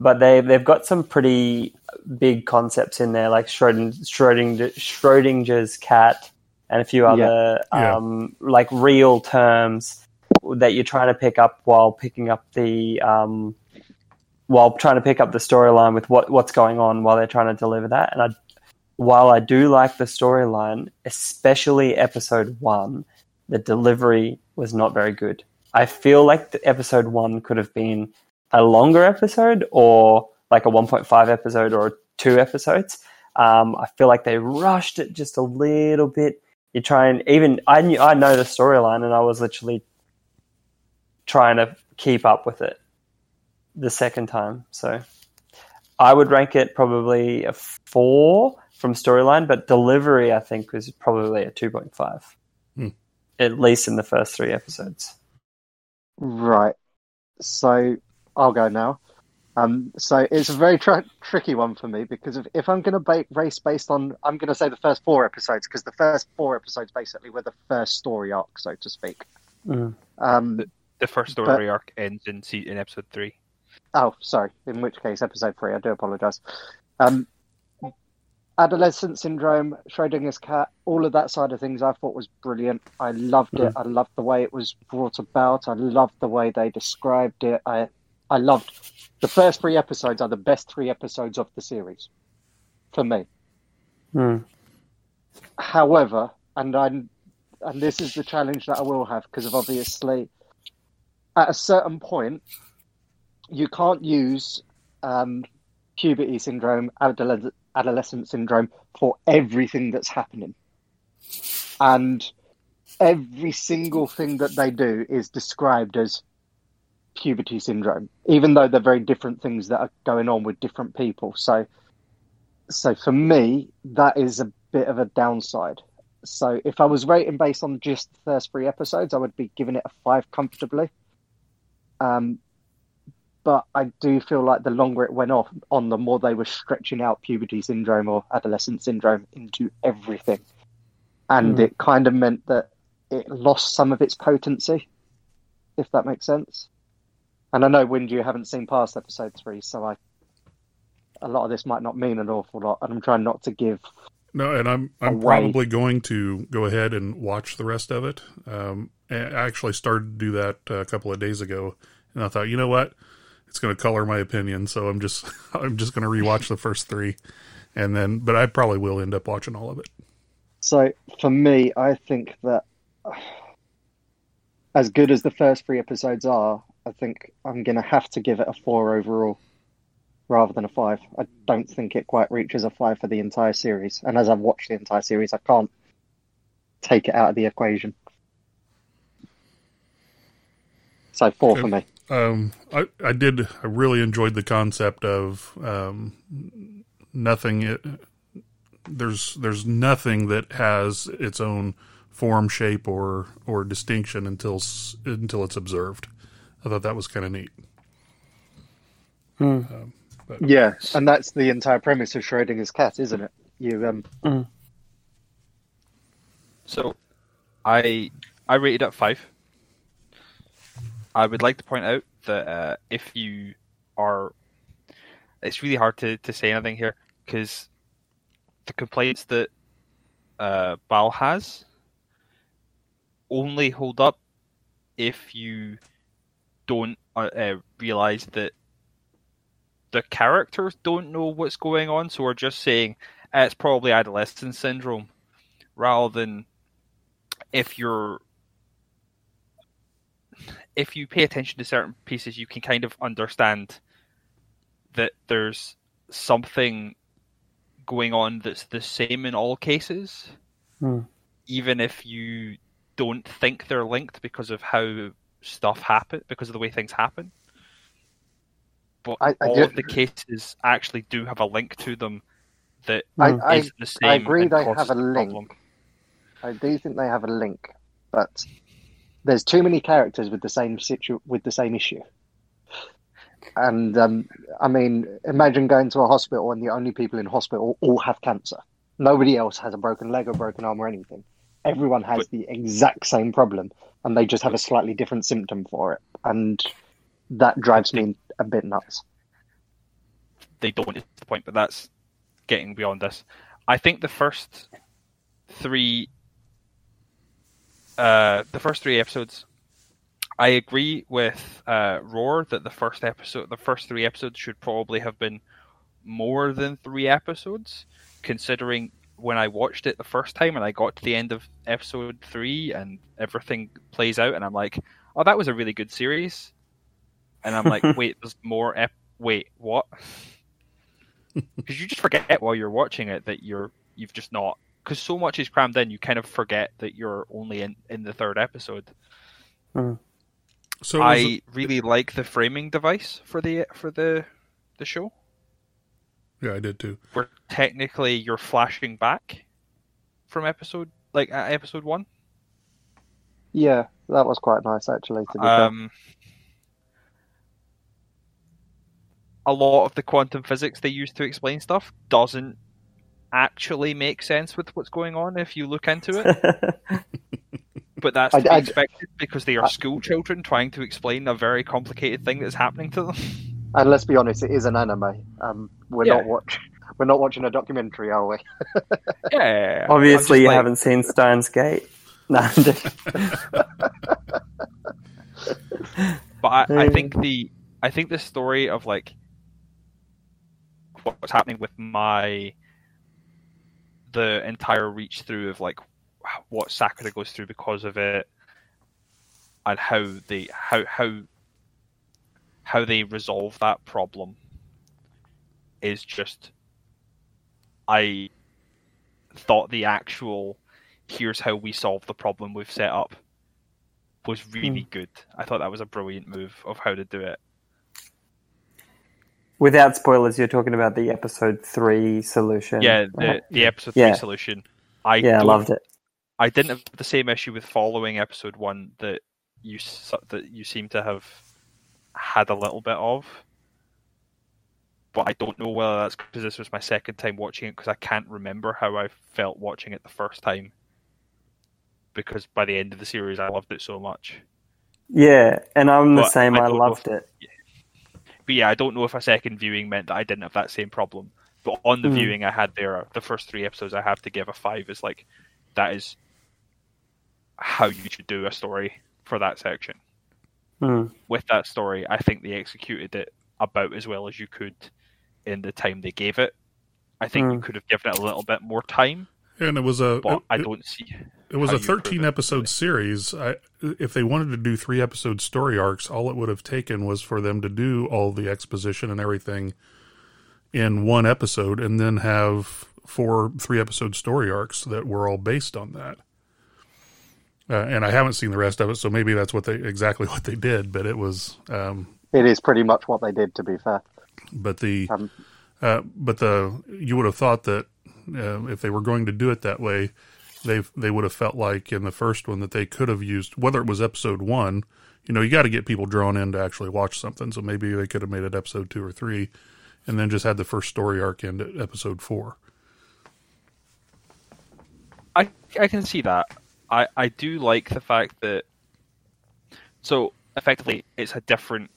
But they they've got some pretty big concepts in there, like Schrodinger, Schrodinger, Schrodinger's cat, and a few other Yeah. um, like real terms that you're trying to pick up while picking up the um, while trying to pick up the storyline with what what's going on while they're trying to deliver that. And I while I do like the storyline, especially episode one, the delivery was not very good. I feel like the episode one could have been a longer episode or like a 1.5 episode or two episodes. Um, I feel like they rushed it just a little bit. You try and even I knew I know the storyline and I was literally trying to keep up with it the second time. So I would rank it probably a four from storyline, but delivery I think was probably a two point five, Hmm. at least in the first three episodes. Right. So I'll go now. Um, so it's a very tr- tricky one for me because if, if I'm going to ba- race based on, I'm going to say the first four episodes because the first four episodes basically were the first story arc, so to speak. Mm. Um, The first story arc ends in in episode three. oh, sorry. In which case, episode three. I do apologise. Um, adolescent syndrome, Schrodinger's cat, all of that side of things, I thought was brilliant. I loved it. I loved the way it was brought about. I loved the way they described it. I, I loved the first three episodes are the best three episodes of the series for me. Mm. However, and I, and this is the challenge that I will have because of obviously, at a certain point, you can't use um, puberty syndrome, adolescent, adolescent syndrome for everything that's happening, and every single thing that they do is described as puberty syndrome, even though they're very different things that are going on with different people. So, so for me, that is a bit of a downside. So if I was rating based on just the first three episodes, I would be giving it a five comfortably. Um, but I do feel like the longer it went off on, the more they were stretching out puberty syndrome or adolescent syndrome into everything, and Mm. it kind of meant that it lost some of its potency, if that makes sense. And I know, Wind, you haven't seen past episode three, so I a lot of this might not mean an awful lot, and I'm trying not to give No, and I'm I'm Away. probably going to go ahead and watch the rest of it. Um, I actually started to do that a couple of days ago, and I thought, you know what, it's going to color my opinion, so I'm just *laughs* I'm just going to rewatch the first three, and then, but I probably will end up watching all of it. So for me, I think that as good as the first three episodes are, I think I'm going to have to give it a four overall rather than a five. I don't think it quite reaches a five for the entire series. And as I've watched the entire series, I can't take it out of the equation. So four for me. Um, I I did I really enjoyed the concept of um, nothing. It, there's there's nothing that has its own form, shape, or or distinction until until it's observed. I thought that was kind of neat. Hmm. Um, Yeah, and that's the entire premise of Schrodinger's cat, isn't it? You um, So, I I rated it five. I would like to point out that uh, if you are, it's really hard to, to say anything here because the complaints that uh, Bal has only hold up if you don't uh, uh, realize that the characters don't know what's going on, so we're just saying "Eh, it's probably adolescent syndrome, rather than if you're if you pay attention to certain pieces, you can kind of understand that there's something going on that's the same in all cases, Hmm. even if you don't think they're linked because of how stuff happen, because of the way things happen. But I- I all do- of the cases actually do have a link to them that I. I, is the same. I agree they have a the link. problem. I do think they have a link, but there's too many characters with the same situ with the same issue. And um, I mean, imagine going to a hospital and the only people in hospital all have cancer. Nobody else has a broken leg or broken arm or anything. Everyone has But- the exact same problem, and they just have a slightly different symptom for it. And that drives me a bit nuts. they don't is the point, but that's getting beyond this. I think the first three uh the first three episodes I agree with uh Roar that the first episode the first three episodes should probably have been more than three episodes, considering when I watched it the first time and I got to the end of episode three and everything plays out and I'm like, Oh, that was a really good series and I'm like, *laughs* wait, there's more ep- wait, what? *laughs* because you just forget while you're watching it that you're you've just not because so much is crammed in you kind of forget that you're only in in the third episode So i it- really like the framing device for the for the the show yeah, I did too. where technically you're flashing back from episode like uh, episode one Yeah, that was quite nice actually. To be fair. um a lot of the quantum physics they use to explain stuff doesn't actually make sense with what's going on if you look into it. *laughs* but that's to I- be I- expected because they are I- school children trying to explain a very complicated thing that's happening to them. *laughs* And let's be honest, it is an anime. Um, we're Yeah. not watch, we're not watching a documentary, are we? *laughs* yeah. Obviously, I'm you like- haven't seen Steins Gate. No, But I, I think the I think the story of like what's happening with my the entire reach through of like what Sakuta goes through because of it and how they how how how they resolve that problem is just I thought the actual here's how we solve the problem we've set up was hmm. really good. I thought that was a brilliant move of how to do it. Without spoilers, you're talking about the episode three solution. Yeah, the the episode three Yeah. solution. I yeah, I loved it. I didn't have the same issue with following episode one that you that you seem to have had a little bit of. But I don't know whether that's because this was my second time watching it because I can't remember how I felt watching it the first time. Because by the end of the series, I loved it so much. Yeah, and I'm the same. I I, loved it. But yeah, I don't know if a second viewing meant that I didn't have that same problem. But on the Hmm. viewing I had there, the first three episodes, I have to give a five. Is like that is how you should do a story for that section. Hmm. With that story, I think they executed it about as well as you could in the time they gave it. I think you Hmm. could have given it a little bit more time, And it was a but it, I don't see. it was a you improve 13 it. episode series. I, if they wanted to do three episode story arcs, all it would have taken was for them to do all the exposition and everything in one episode, and then have four three episode story arcs that were all based on that. Uh, and I haven't seen the rest of it, so maybe that's what they exactly *laughs* what they did. But it was, um, It is pretty much what they did, to be fair. but the Um, uh, but the you would have thought that uh, if they were going to do it that way, they they would have felt like in the first one that they could have used whether it was episode one. You know, you got to get people drawn in to actually watch something. So maybe they could have made it episode two or three, and then just had the first story arc end at episode four. I I can see that. I I do like the fact that so effectively it's a different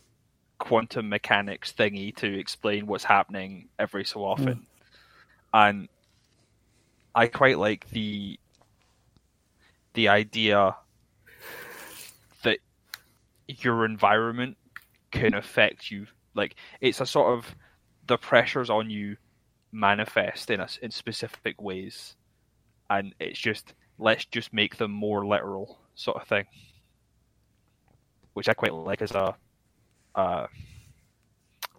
quantum mechanics thingy to explain what's happening every so often, and I quite like the the idea that your environment can affect you. Like it's a sort of the pressures on you manifest in us in specific ways and it's just let's just make them more literal sort of thing, which I quite like as a uh,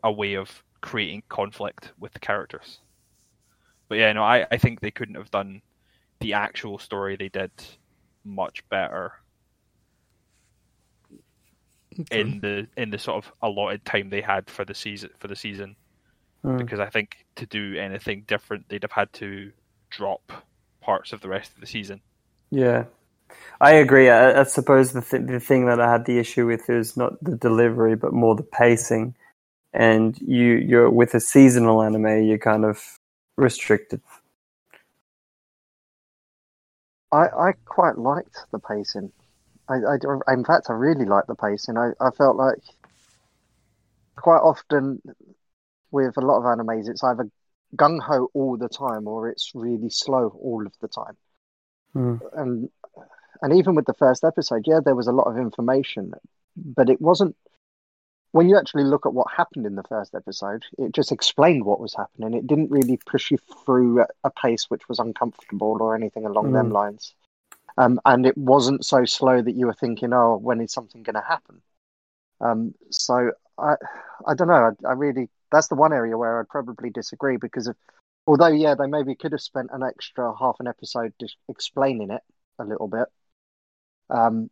a way of creating conflict with the characters. But yeah, no, I, I think they couldn't have done the actual story they did much better in the in the sort of allotted time they had for the season for the season Hmm. because I think to do anything different they'd have had to drop parts of the rest of the season. Yeah, I agree. I, I suppose the th- the thing that I had the issue with is not the delivery, but more the pacing. And you you're with a seasonal anime, you're kind of restricted. I, I quite liked the pacing. I, I, in fact, I really liked the pacing. I, I felt like quite often with a lot of animes, it's either gung ho all the time or it's really slow all of the time. Hmm. And and even with the first episode, yeah, there was a lot of information, but it wasn't. When you actually look at what happened in the first episode, it just explained what was happening. It didn't really push you through a pace which was uncomfortable or anything along them Mm. lines. Um, and it wasn't so slow that you were thinking, "Oh, when is something going to happen?" Um, so I, I don't know. I, I really that's the one area where I'd probably disagree because of, although yeah, they maybe could have spent an extra half an episode just explaining it a little bit. Um,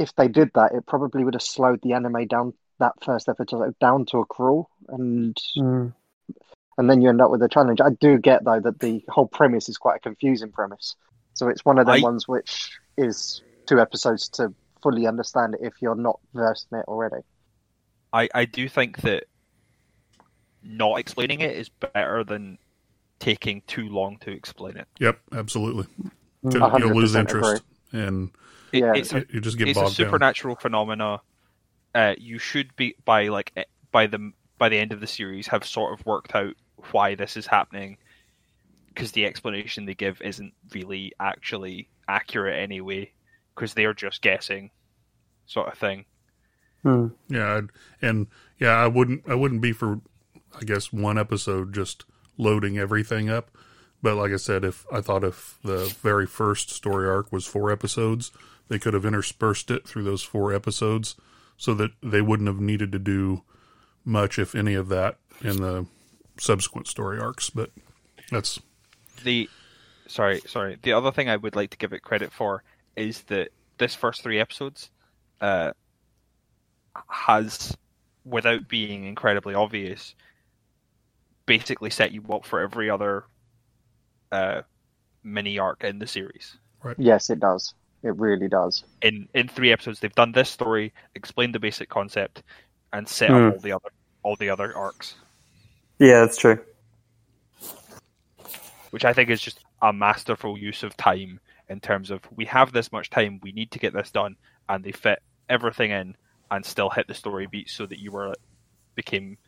if they did that, it probably would have slowed the anime down that first episode down to a crawl, and Hmm. and then you end up with a challenge. I do get though that the whole premise is quite a confusing premise, so it's one of them I- ones which is two episodes to fully understand it if you're not versed in it already. I, I do think that not explaining it is better than taking too long to explain it. Yep, absolutely. Mm. You'll lose 100% interest, and It- Yeah. it's a, you, you just get it's a bogged down. supernatural phenomena. Uh, you should be by like by the by the end of the series have sort of worked out why this is happening, because the explanation they give isn't really actually accurate anyway, because they're just guessing, sort of thing. Hmm. Yeah, I'd, and yeah, I wouldn't. I wouldn't be for, I guess, one episode just loading everything up. But like I said, if I thought if the very first story arc was four episodes, they could have interspersed it through those four episodes, so that they wouldn't have needed to do much, if any, of that in the subsequent story arcs. But that's the sorry sorry the other thing i would like to give it credit for is that this first three episodes uh has without being incredibly obvious basically set you up for every other uh mini arc in the series Yes, it does. It really does. in in three episodes they've done this story explained the basic concept and set Hmm. up all the other all the other arcs Yeah, that's true. which I think is just a masterful use of time in terms of we have this much time, we need to get this done, and they fit everything in and still hit the story beat so that you were became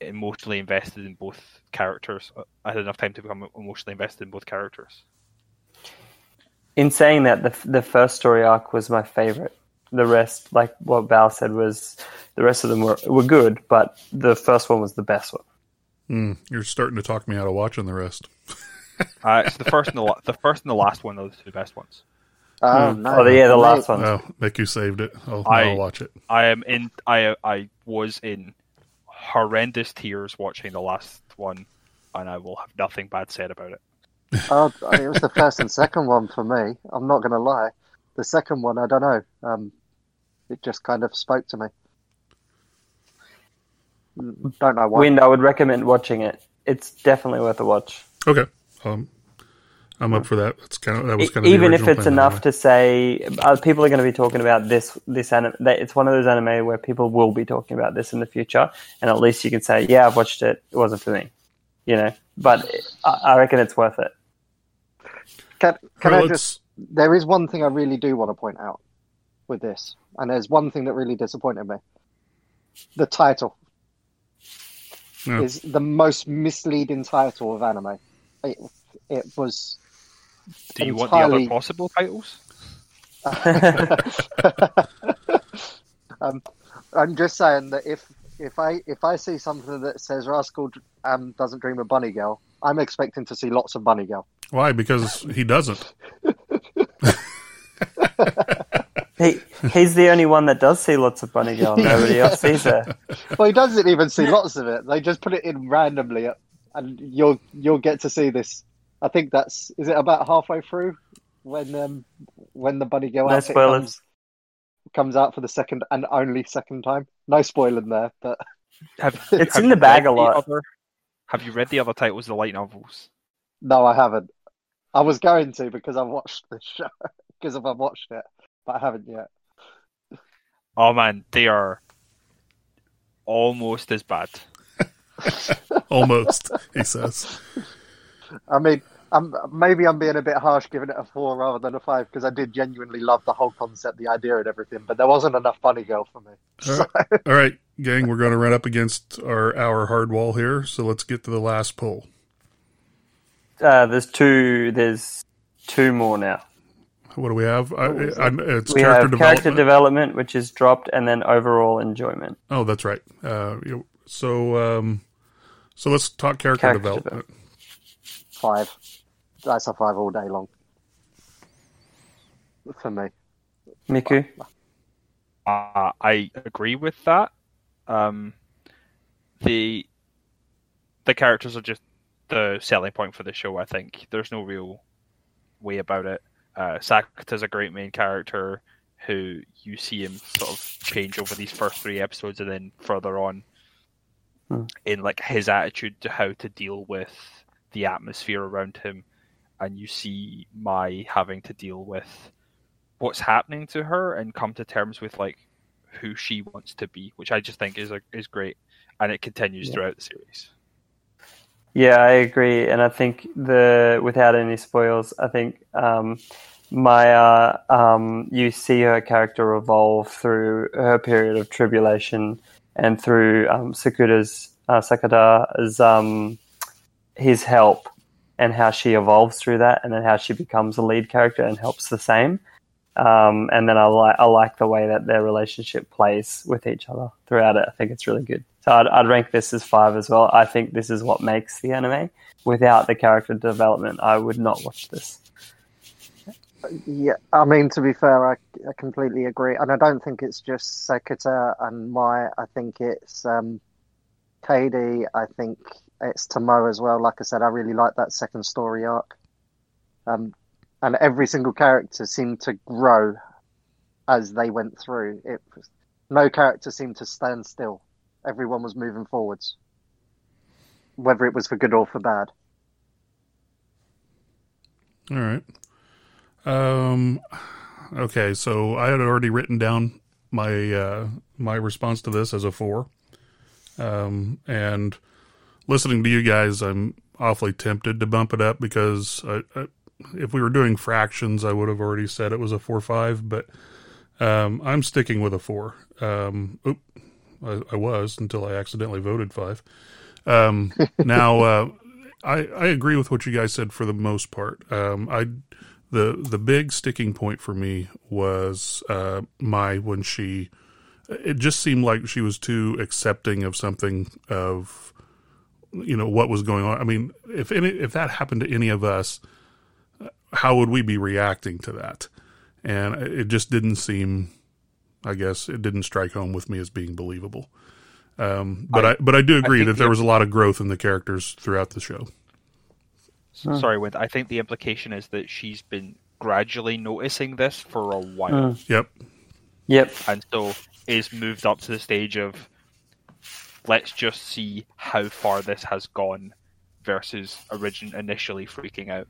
emotionally invested in both characters. I had enough time to become emotionally invested in both characters. In saying that, the the first story arc was my favorite. The rest, like what Bal said, was the rest of them were were good, but the first one was the best one. mm, you're starting to talk me out of watching the rest. *laughs* Uh, so the first and the la- the first and the last one are the two best ones. Oh, Hmm. no. Oh, yeah, the last one. Oh, Mick, you saved it. I'll, I- I'll watch it. I am in. I I was in horrendous tears watching the last one, and I will have nothing bad said about it. Oh, it was the first and second one for me. I'm not going to lie. The second one, I don't know. Um, it just kind of spoke to me. Don't know why. Wind, I would recommend watching it. It's definitely worth a watch. Okay, um, I'm up for that. That's kind of that was kind of even if it's enough anyway. to say uh, people are going to be talking about this this anime it's one of those anime where people will be talking about this in the future and at least you can say yeah i've watched it it wasn't for me you know but i, I reckon it's worth it Can, can Well, I just? There is one thing I really do want to point out with this, and there's one thing that really disappointed me. The title Yeah. is the most misleading title of anime. It, it was. Do you want the Entirely- other possible titles? *laughs* um, I'm just saying that if if I if I see something that says Rascal um, doesn't dream of Bunny Girl, I'm expecting to see lots of Bunny Girl. Why? Because he doesn't. *laughs* he, he's the only one that does see lots of bunny girl *laughs* nobody else sees her Well, he doesn't even see lots of it. They just put it in randomly, and you'll you'll get to see this. I think that's is it about halfway through when um when the Bunny Girl no spoilers comes, comes out for the second and only second time. No spoiling there, but Have, *laughs* It's have in the bag a lot. Other, have you read the other titles of the light novels? no, I haven't. I was going to because I've watched the show *laughs* because if I watched it, but I haven't yet. Oh man, they are almost as bad. *laughs* Almost, he says. I mean, I'm, maybe I'm being a bit harsh giving it a four rather than a five because I did genuinely love the whole concept, the idea, and everything. But there wasn't enough Bunny Girl for me. *laughs* All So, All right, gang, we're going to run up against our hour hard wall here, so let's get to the last poll. Uh, there's two there's two more now What do we have? I, I, it's we character have development. character development which is dropped and then overall enjoyment oh, that's right. Uh, you- so, um, so let's talk character, Character development. five. That's a five all day long for me. miku Uh, I agree with that. Um, the the characters are just the selling point for the show. I think there's no real way about it. Uh, Sakuta's a great main character who you see him sort of change over these first three episodes, and then further on Hmm. in like his attitude to how to deal with the atmosphere around him, and you see Mai having to deal with what's happening to her and come to terms with like who she wants to be, which I just think is a, is great. and it continues Yeah. throughout the series. Yeah, I agree, and I think the without any spoils, I think um, Maya, um, you see her character evolve through her period of tribulation and through um, Sakuta's uh, um, his help and how she evolves through that, and then how she becomes a lead character and helps the same. Um, and then I like I like the way that their relationship plays with each other throughout it. I think it's really good. So I'd, I'd rank this as five as well. I think this is what makes the anime. Without the character development, I would not watch this. Yeah, I mean to be fair, I, I completely agree, and I don't think it's just Sakuta and Mai. I think it's um, Kaede. I think it's Tomo as well. Like I said, I really like that second story arc, um, and every single character seemed to grow as they went through. It no character seemed to stand still. Everyone was moving forwards, whether it was for good or for bad. All right. Um, okay, so I had already written down my uh, my response to this as a four. Um, and listening to you guys, I'm awfully tempted to bump it up because I, I, if we were doing fractions, I would have already said it was a four five. But um, I'm sticking with a four. Um, I, I was until I accidentally voted five. Um, now uh, I I agree with what you guys said for the most part. Um, I the the big sticking point for me was uh, my when she it just seemed like she was too accepting of something of you know what was going on. I mean, if any if that happened to any of us, how would we be reacting to that? And it just didn't seem. I guess it didn't strike home with me as being believable. Um, but I, I- but I do agree think that there the- was a lot of growth in the characters throughout the show. Sorry, Wind. I think the implication is that she's been gradually noticing this for a while, Hmm. Yep. Yep. and so is moved up to the stage of let's just see how far this has gone versus origin initially freaking out.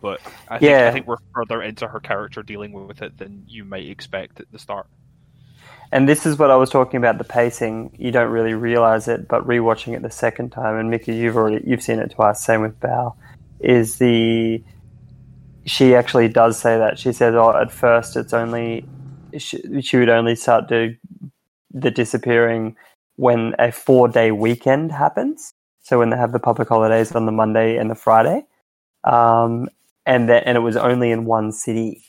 But I think Yeah. I think we're further into her character dealing with it than you might expect at the start. And this is what I was talking about the pacing. You don't really realize it, but rewatching it the second time, and Mickey, you've already you've seen it twice. Same with Bao. Is the she actually does say that she says, "Oh, at first it's only she, she would only start to the disappearing when a four day weekend happens. So when they have the public holidays on the Monday and the Friday, um, and that and it was only in one city."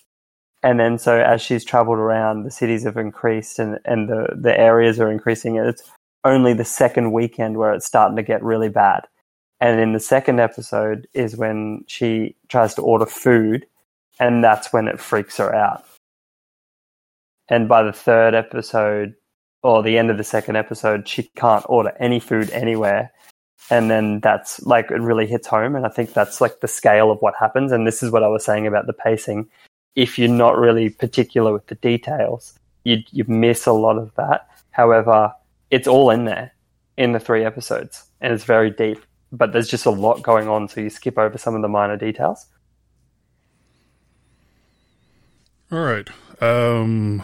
and then so as she's traveled around, the cities have increased and, and the, the areas are increasing. And it's only the second weekend where it's starting to get really bad. And in the second episode is when she tries to order food, and that's when it freaks her out. And by the third episode, or the end of the second episode, she can't order any food anywhere. And then that's like it really hits home. And I think that's like the scale of what happens. And this is what I was saying about the pacing if you're not really particular with the details, you you miss a lot of that. However, it's all in there in the three episodes, and it's very deep. But there's just a lot going on, so you skip over some of the minor details. All right. Um,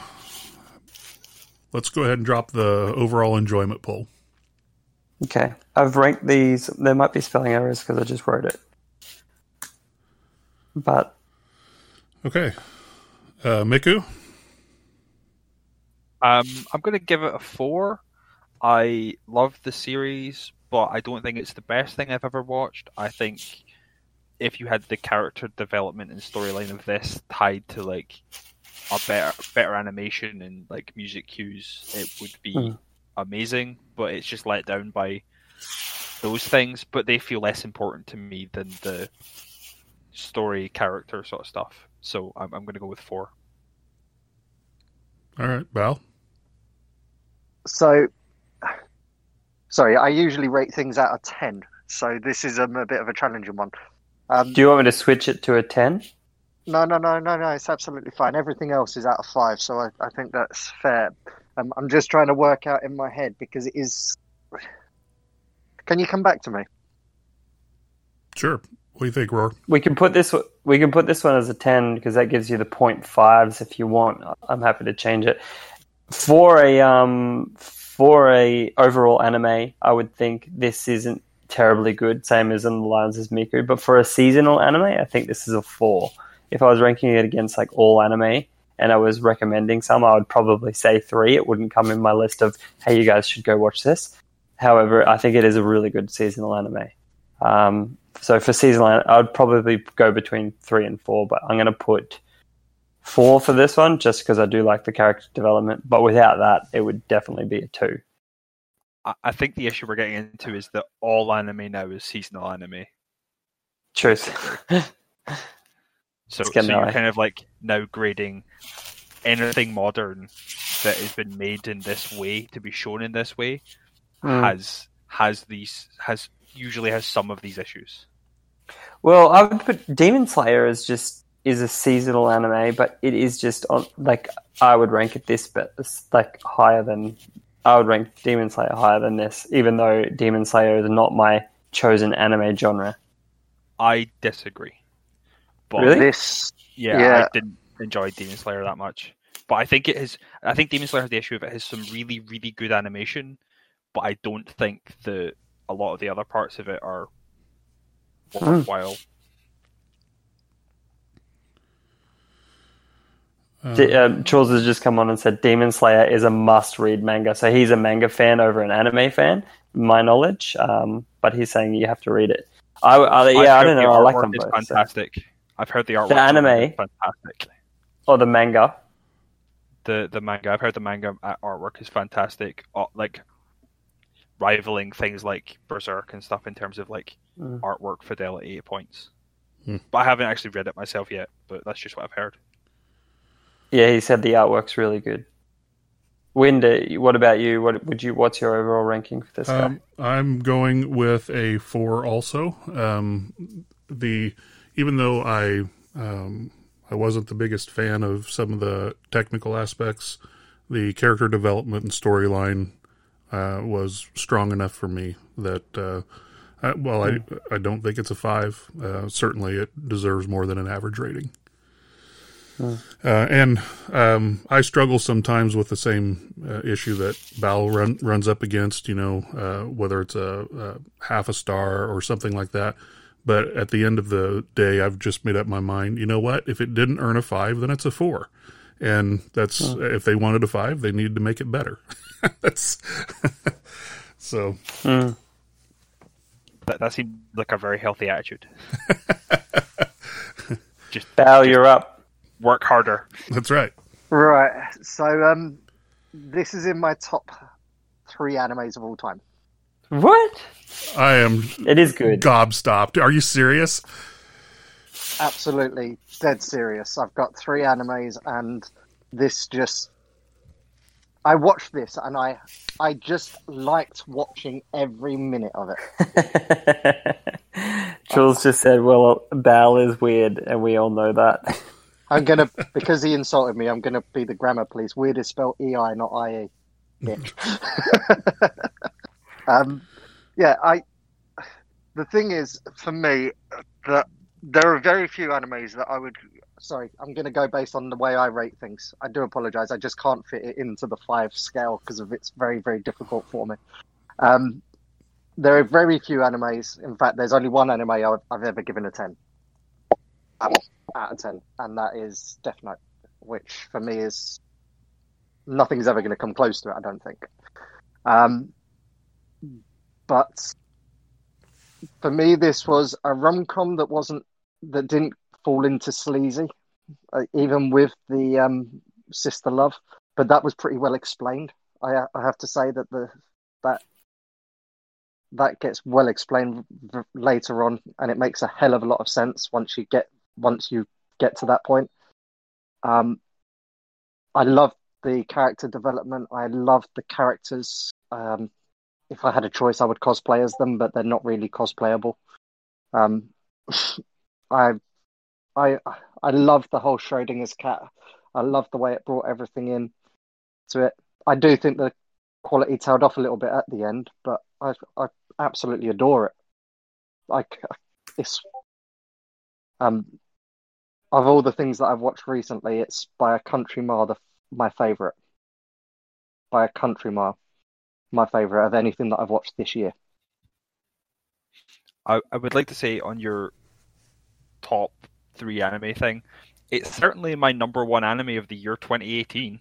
let's go ahead and drop the overall enjoyment poll. Okay, I've ranked these. There might be spelling errors because I just wrote it, but Okay. Uh, Miku? Um, I'm going to give it a four. I love the series, but I don't think it's the best thing I've ever watched. I think if you had the character development and storyline of this tied to like a better better animation and like music cues, it would be Hmm. Amazing. But it's just let down by those things. But they feel less important to me than the story character sort of stuff. So I'm, I'm going to go with four. All right. Bal? So, sorry, I usually rate things out of 10. So this is um, a bit of a challenging one. Um, do you want me to switch it to a ten? no, no, no, no, no, it's absolutely fine. Everything else is out of 5, so I, I think that's fair. Um, I'm just trying to work out in my head because it is. Can you come back to me? Sure. What do you think, Roar? We can put this. We can put this one as a ten because that gives you the point fives if you want. I'm happy to change it for a um for a overall anime, I would think this isn't terribly good, same as in the lines as Miku. But for a seasonal anime, I think this is a four. If I was ranking it against like all anime and I was recommending some, I would probably say three. It wouldn't come in my list of hey, you guys should go watch this. However, I think it is a really good seasonal anime. Um, so for seasonal, I would probably go between three and four, but I'm going to put four for this one just because I do like the character development. But without that, it would definitely be a two. I, I think the issue we're getting into is that all anime now is seasonal anime. Truth. *laughs* So, so you're kind of like now grading anything modern that has been made in this way to be shown in this way Hmm. has has these has usually has some of these issues. Well, I would put Demon Slayer as just is a seasonal anime, but it is just on like I would rank it this, but it's like higher than I would rank Demon Slayer higher than this, even though Demon Slayer is not my chosen anime genre. I disagree. But Really? This yeah, Yeah. I didn't enjoy Demon Slayer that much. But I think it has I think Demon Slayer has the issue of it has some really, really good animation, but I don't think that a lot of the other parts of it are worthwhile. Uh, D- um, Charles has just come on and said Demon Slayer is a must-read manga, so he's a manga fan over an anime fan, my knowledge. Um, but he's saying you have to read it. I, I yeah, I heard don't know. I like them is both. so- fantastic. I've heard the artwork. The anime? fantastic. Or the manga. the the manga. I've heard the manga artwork is fantastic, uh, like rivaling things like Berserk and stuff in terms of like Mm. artwork fidelity points. Hmm. But I haven't actually read it myself yet. But that's just what I've heard. Yeah, he said the artwork's really good. Winder, what about you? What would you? What's your overall ranking for this guy? Um, I'm going with a four. Also, um, the even though I um, I wasn't the biggest fan of some of the technical aspects, the character development and storyline uh, was strong enough for me that uh, I, well, I I don't think it's a five. Uh, certainly, it deserves more than an average rating. Uh, and um, I struggle sometimes with the same uh, issue that Bal run, runs up against, you know, uh, whether it's a, a half a star or something like that. But at the end of the day, I've just made up my mind. You know what? If it didn't earn a five, then it's a four. And that's if they wanted a five, they needed to make it better. *laughs* that's *laughs* so. Mm. That that seemed like a very healthy attitude. *laughs* just Bal, you're up. work harder. That's right. right. So um, this is in my top three animes of all time. What? I am It is good. gobstopped. Are you serious? Absolutely dead serious. I've got three animes, and this just. I watched this, and I, I just liked watching every minute of it. *laughs* Jules just said, "Well, Bal is weird, and we all know that." *laughs* I'm gonna *laughs* because he insulted me. I'm gonna be the grammar police. Weird is spelled E I, not I E. Bitch. Um, yeah, I. The thing is, for me, that there are very few animes that I would. Sorry, I'm going to go based on the way I rate things. I do apologize. I just can't fit it into the five scale because of it's very, very difficult for me. Um, there are very few animes. In fact, there's only one anime I've, I've ever given a ten um, out of ten, and that is Death Note, which for me is nothing's ever going to come close to it. I don't think. Um, but for me, this was a rom com that wasn't that didn't fall into sleazy, uh, even with the um, sister love. But that was pretty well explained. I, I have to say that the that that gets well explained v- later on, and it makes a hell of a lot of sense once you get once you get to that point. Um, I love the character development. I love the characters. Um, if I had a choice, I would cosplay as them, but they're not really cosplayable. Um, *sighs* I, I, I love the whole Schrodinger's cat. I love the way it brought everything in to it. I do think the quality tailed off a little bit at the end, but I, I absolutely adore it. Like it's um of all the things that I've watched recently, it's by a country mile the, my favorite. By a country mile. My favorite of anything that I've watched this year. I, I would like to say on your top three anime thing, it's certainly my number one anime of the year 2018.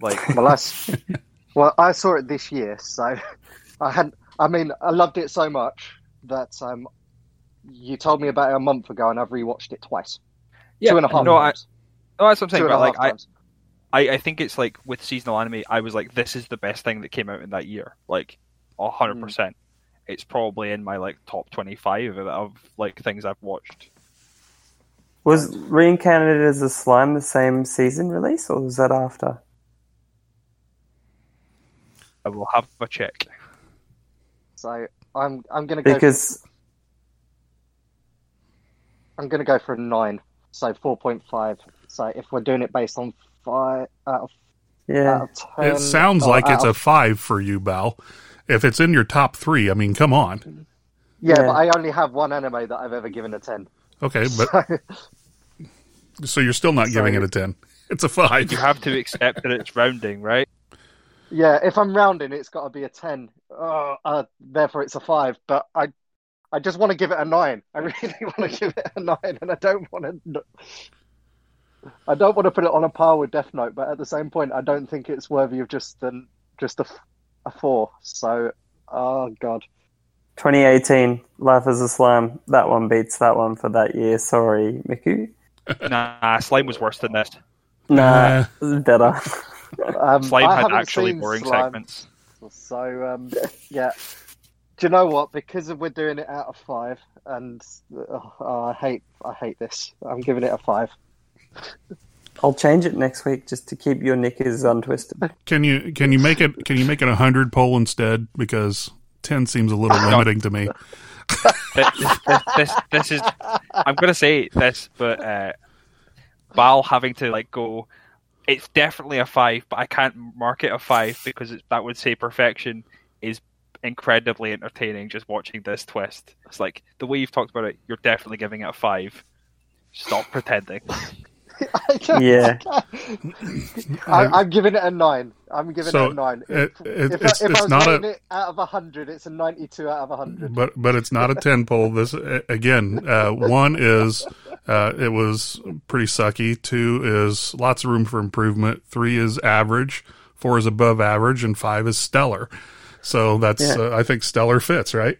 Like, Well, I, s- *laughs* well, I saw it this year, so *laughs* I had. I mean, I loved it so much that um, you told me about it a month ago, and I've rewatched it twice, yeah, two and a half no, I, times. no, that's what I'm saying. and But like, I, times. I, I think it's like with seasonal anime, I was like, this is the best thing that came out in that year. Like, a hundred Mm. percent. It's probably in my like top twenty-five of, of like things I've watched. Was Reincarnated as a Slime the same season release, or was that after? I will have a check. So I'm I'm gonna go. Because I'm gonna go for a nine. So four point five. So if we're doing it based on five out of, yeah, out of ten, It sounds like out it's a five for you, Bal. If it's in your top three, I mean, come on. yeah, Yeah. But I only have one anime that I've ever given a ten. Okay, *laughs* but so you're still not giving it a ten. It's a five. You have to accept that it's rounding, right? Yeah, if I'm rounding, it's got to be a ten. Oh, uh, therefore, it's a five. But I, I just want to give it a nine. I *laughs* really want to give it a nine, and I don't want to. I don't want to put it on a par with Death Note, but at the same point, I don't think it's worthy of just an just a, f- a four. So, oh god, 2018, Life is a Slime. That one beats that one for that year. Sorry, Miku. *laughs* nah, slime was worse than this. Nah, better. um, Slime I had actually seen boring Slime, segments. So, um, yeah. Do you know what? Because we're doing it out of five, and oh, I hate, I hate this. I'm giving it a five. I'll change it next week just to keep your knickers untwisted. Can you can you make it can you make it a hundred poll instead because ten seems a little *laughs* limiting to me. this, this, this, this is. I'm gonna say this, but uh, Bal having to like go. It's definitely a five, but I can't mark it a five because it's, that would say perfection is incredibly entertaining. Just watching this twist, it's like the way you've talked about it. You're definitely giving it a five. Stop pretending. *laughs* Yeah. I, I'm giving it a nine. I'm giving So, it a nine. it- it- if, it's- if it's I was not a- it out of hundred, it's a ninety-two out of hundred. But but it's not a *laughs* ten poll. This again. Uh, one is uh, it was pretty sucky. Two is lots of room for improvement. Three is average. Four is above average, and five is stellar. So that's Yeah. uh, I think stellar fits right.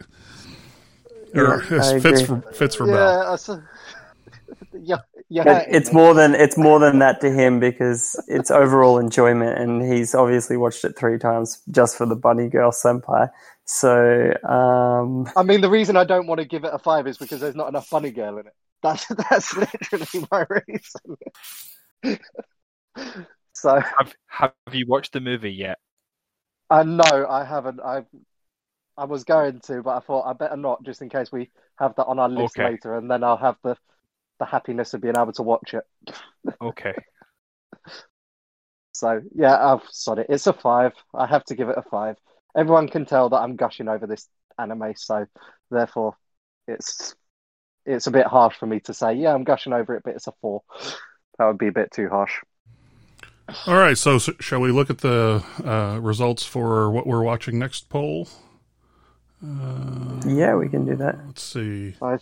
Yeah, I fits for fits for yeah, Bal. I s- *laughs* yeah, yeah. But it's more than it's more than that to him because it's overall enjoyment, and he's obviously watched it three times just for the Bunny Girl Senpai. So um, I mean, the reason I don't want to give it a five is because there's not enough bunny girl in it. That's *laughs* that's literally my reason. *laughs* so, Have Have you watched the movie yet? uh, no, I haven't. I I was going to, but I thought I better not, just in case we have that on our list Okay. later, and then I'll have the the happiness of being able to watch it. Okay. So yeah, I've sorry, it's a five. I have to give it a five. Everyone can tell that I'm gushing over this anime, so therefore, it's it's a bit harsh for me to say. Yeah, I'm gushing over it, but it's a four. That would be a bit too harsh. All right. So, s shall we look at the uh, results for what we're watching next poll? yeah, we can do that. Let's see. I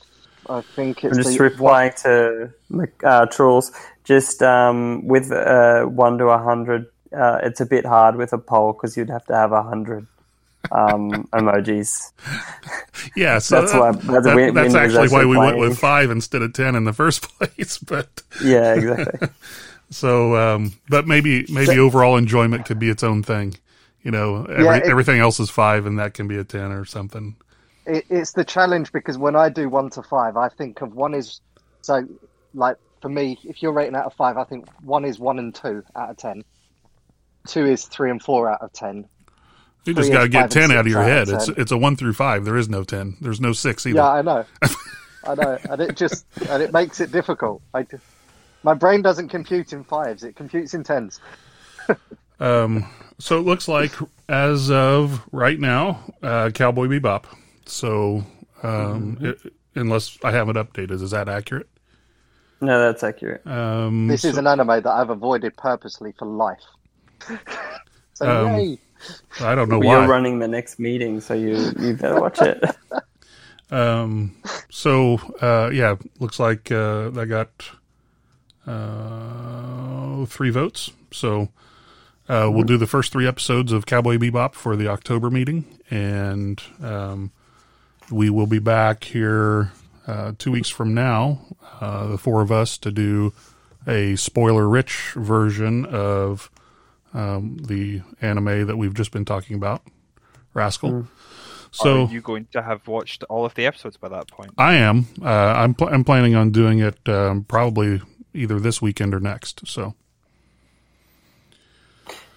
I think it's I'm just the replying to Mc- uh, Trolls. Just um, with uh, one to a hundred, uh, it's a bit hard with a poll because you'd have to have a hundred um, *laughs* emojis. Yeah, so That's why- that's that- Win- that's Windows actually why actually we went with five instead of ten in the first *laughs* place. But Yeah, exactly. *laughs* so, um, but maybe maybe overall enjoyment could be its own thing. You know, every, Yeah, it- everything else is five, and that can be a ten or something. It, it's the challenge because when I do one to five, I think of one is so like for me, if you're rating out of five, I think one is one and two out of ten. Two is three and four out of ten. You just got to get ten out of your out head. of It's it's a one through five. There is no ten. There's no six either. Yeah, I know, *laughs* I know, and it just and it makes it difficult. I, d- my brain doesn't compute in fives; it computes in tens. Um, so it looks like as of right now, uh, Cowboy Bebop. So um, Mm-hmm. it, unless I have it updated, is that accurate? No, that's accurate. Um, This is so- an anime that I've avoided purposely for life. *laughs* so Um, yay! I don't know Well, why. You're running the next meeting, so you you better watch it. *laughs* Um, so uh, yeah, looks like uh, that got uh, three votes. So uh, we'll do the first three episodes of Cowboy Bebop for the October meeting, and um, we will be back here uh, two weeks from now, uh, the four of us, to do a spoiler-rich version of um, the anime that we've just been talking about, Rascal. So Are you going to have watched all of the episodes by that point? I am. Uh, I'm. Pl- I'm planning on doing it um, probably either this weekend or next. So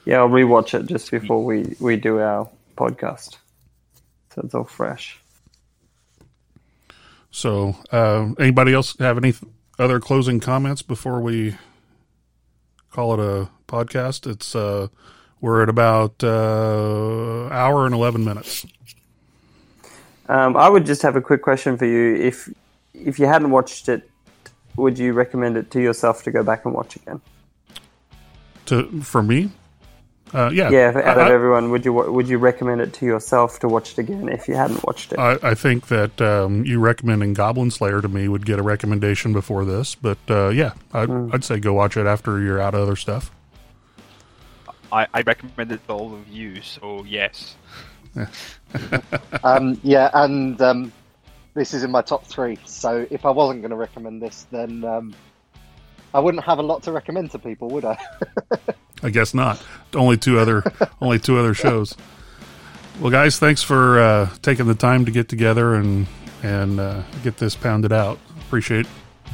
yeah, I'll rewatch it just before we we do our podcast, so it's all fresh. So uh, anybody else have any other closing comments before we call it a podcast? It's uh, we're at about uh, hour and eleven minutes. Um, I would just have a quick question for you. If if you hadn't watched it, would you recommend it to yourself to go back and watch again? To for me, uh, yeah, Yeah, out I- of everyone, would you would you recommend it to yourself to watch it again if you hadn't watched it? I, I think that um, you recommending Goblin Slayer to me would get a recommendation before this, but uh, yeah, I'd, I'd say go watch it after you're out of other stuff. I, I recommend it to all of you, so yes. *laughs* Um, yeah, and um, this is in my top three. So if I wasn't going to recommend this, then um, I wouldn't have a lot to recommend to people, would I? *laughs* I guess not. Only two other *laughs* only two other shows. Well, guys, thanks for uh, taking the time to get together and and uh, get this pounded out. Appreciate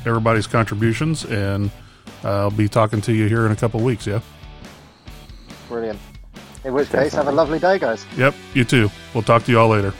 everybody's contributions, and uh, I'll be talking to you here in a couple weeks. Yeah. Brilliant. In which case, have a lovely day, guys. Yep. You too. We'll talk to you all later.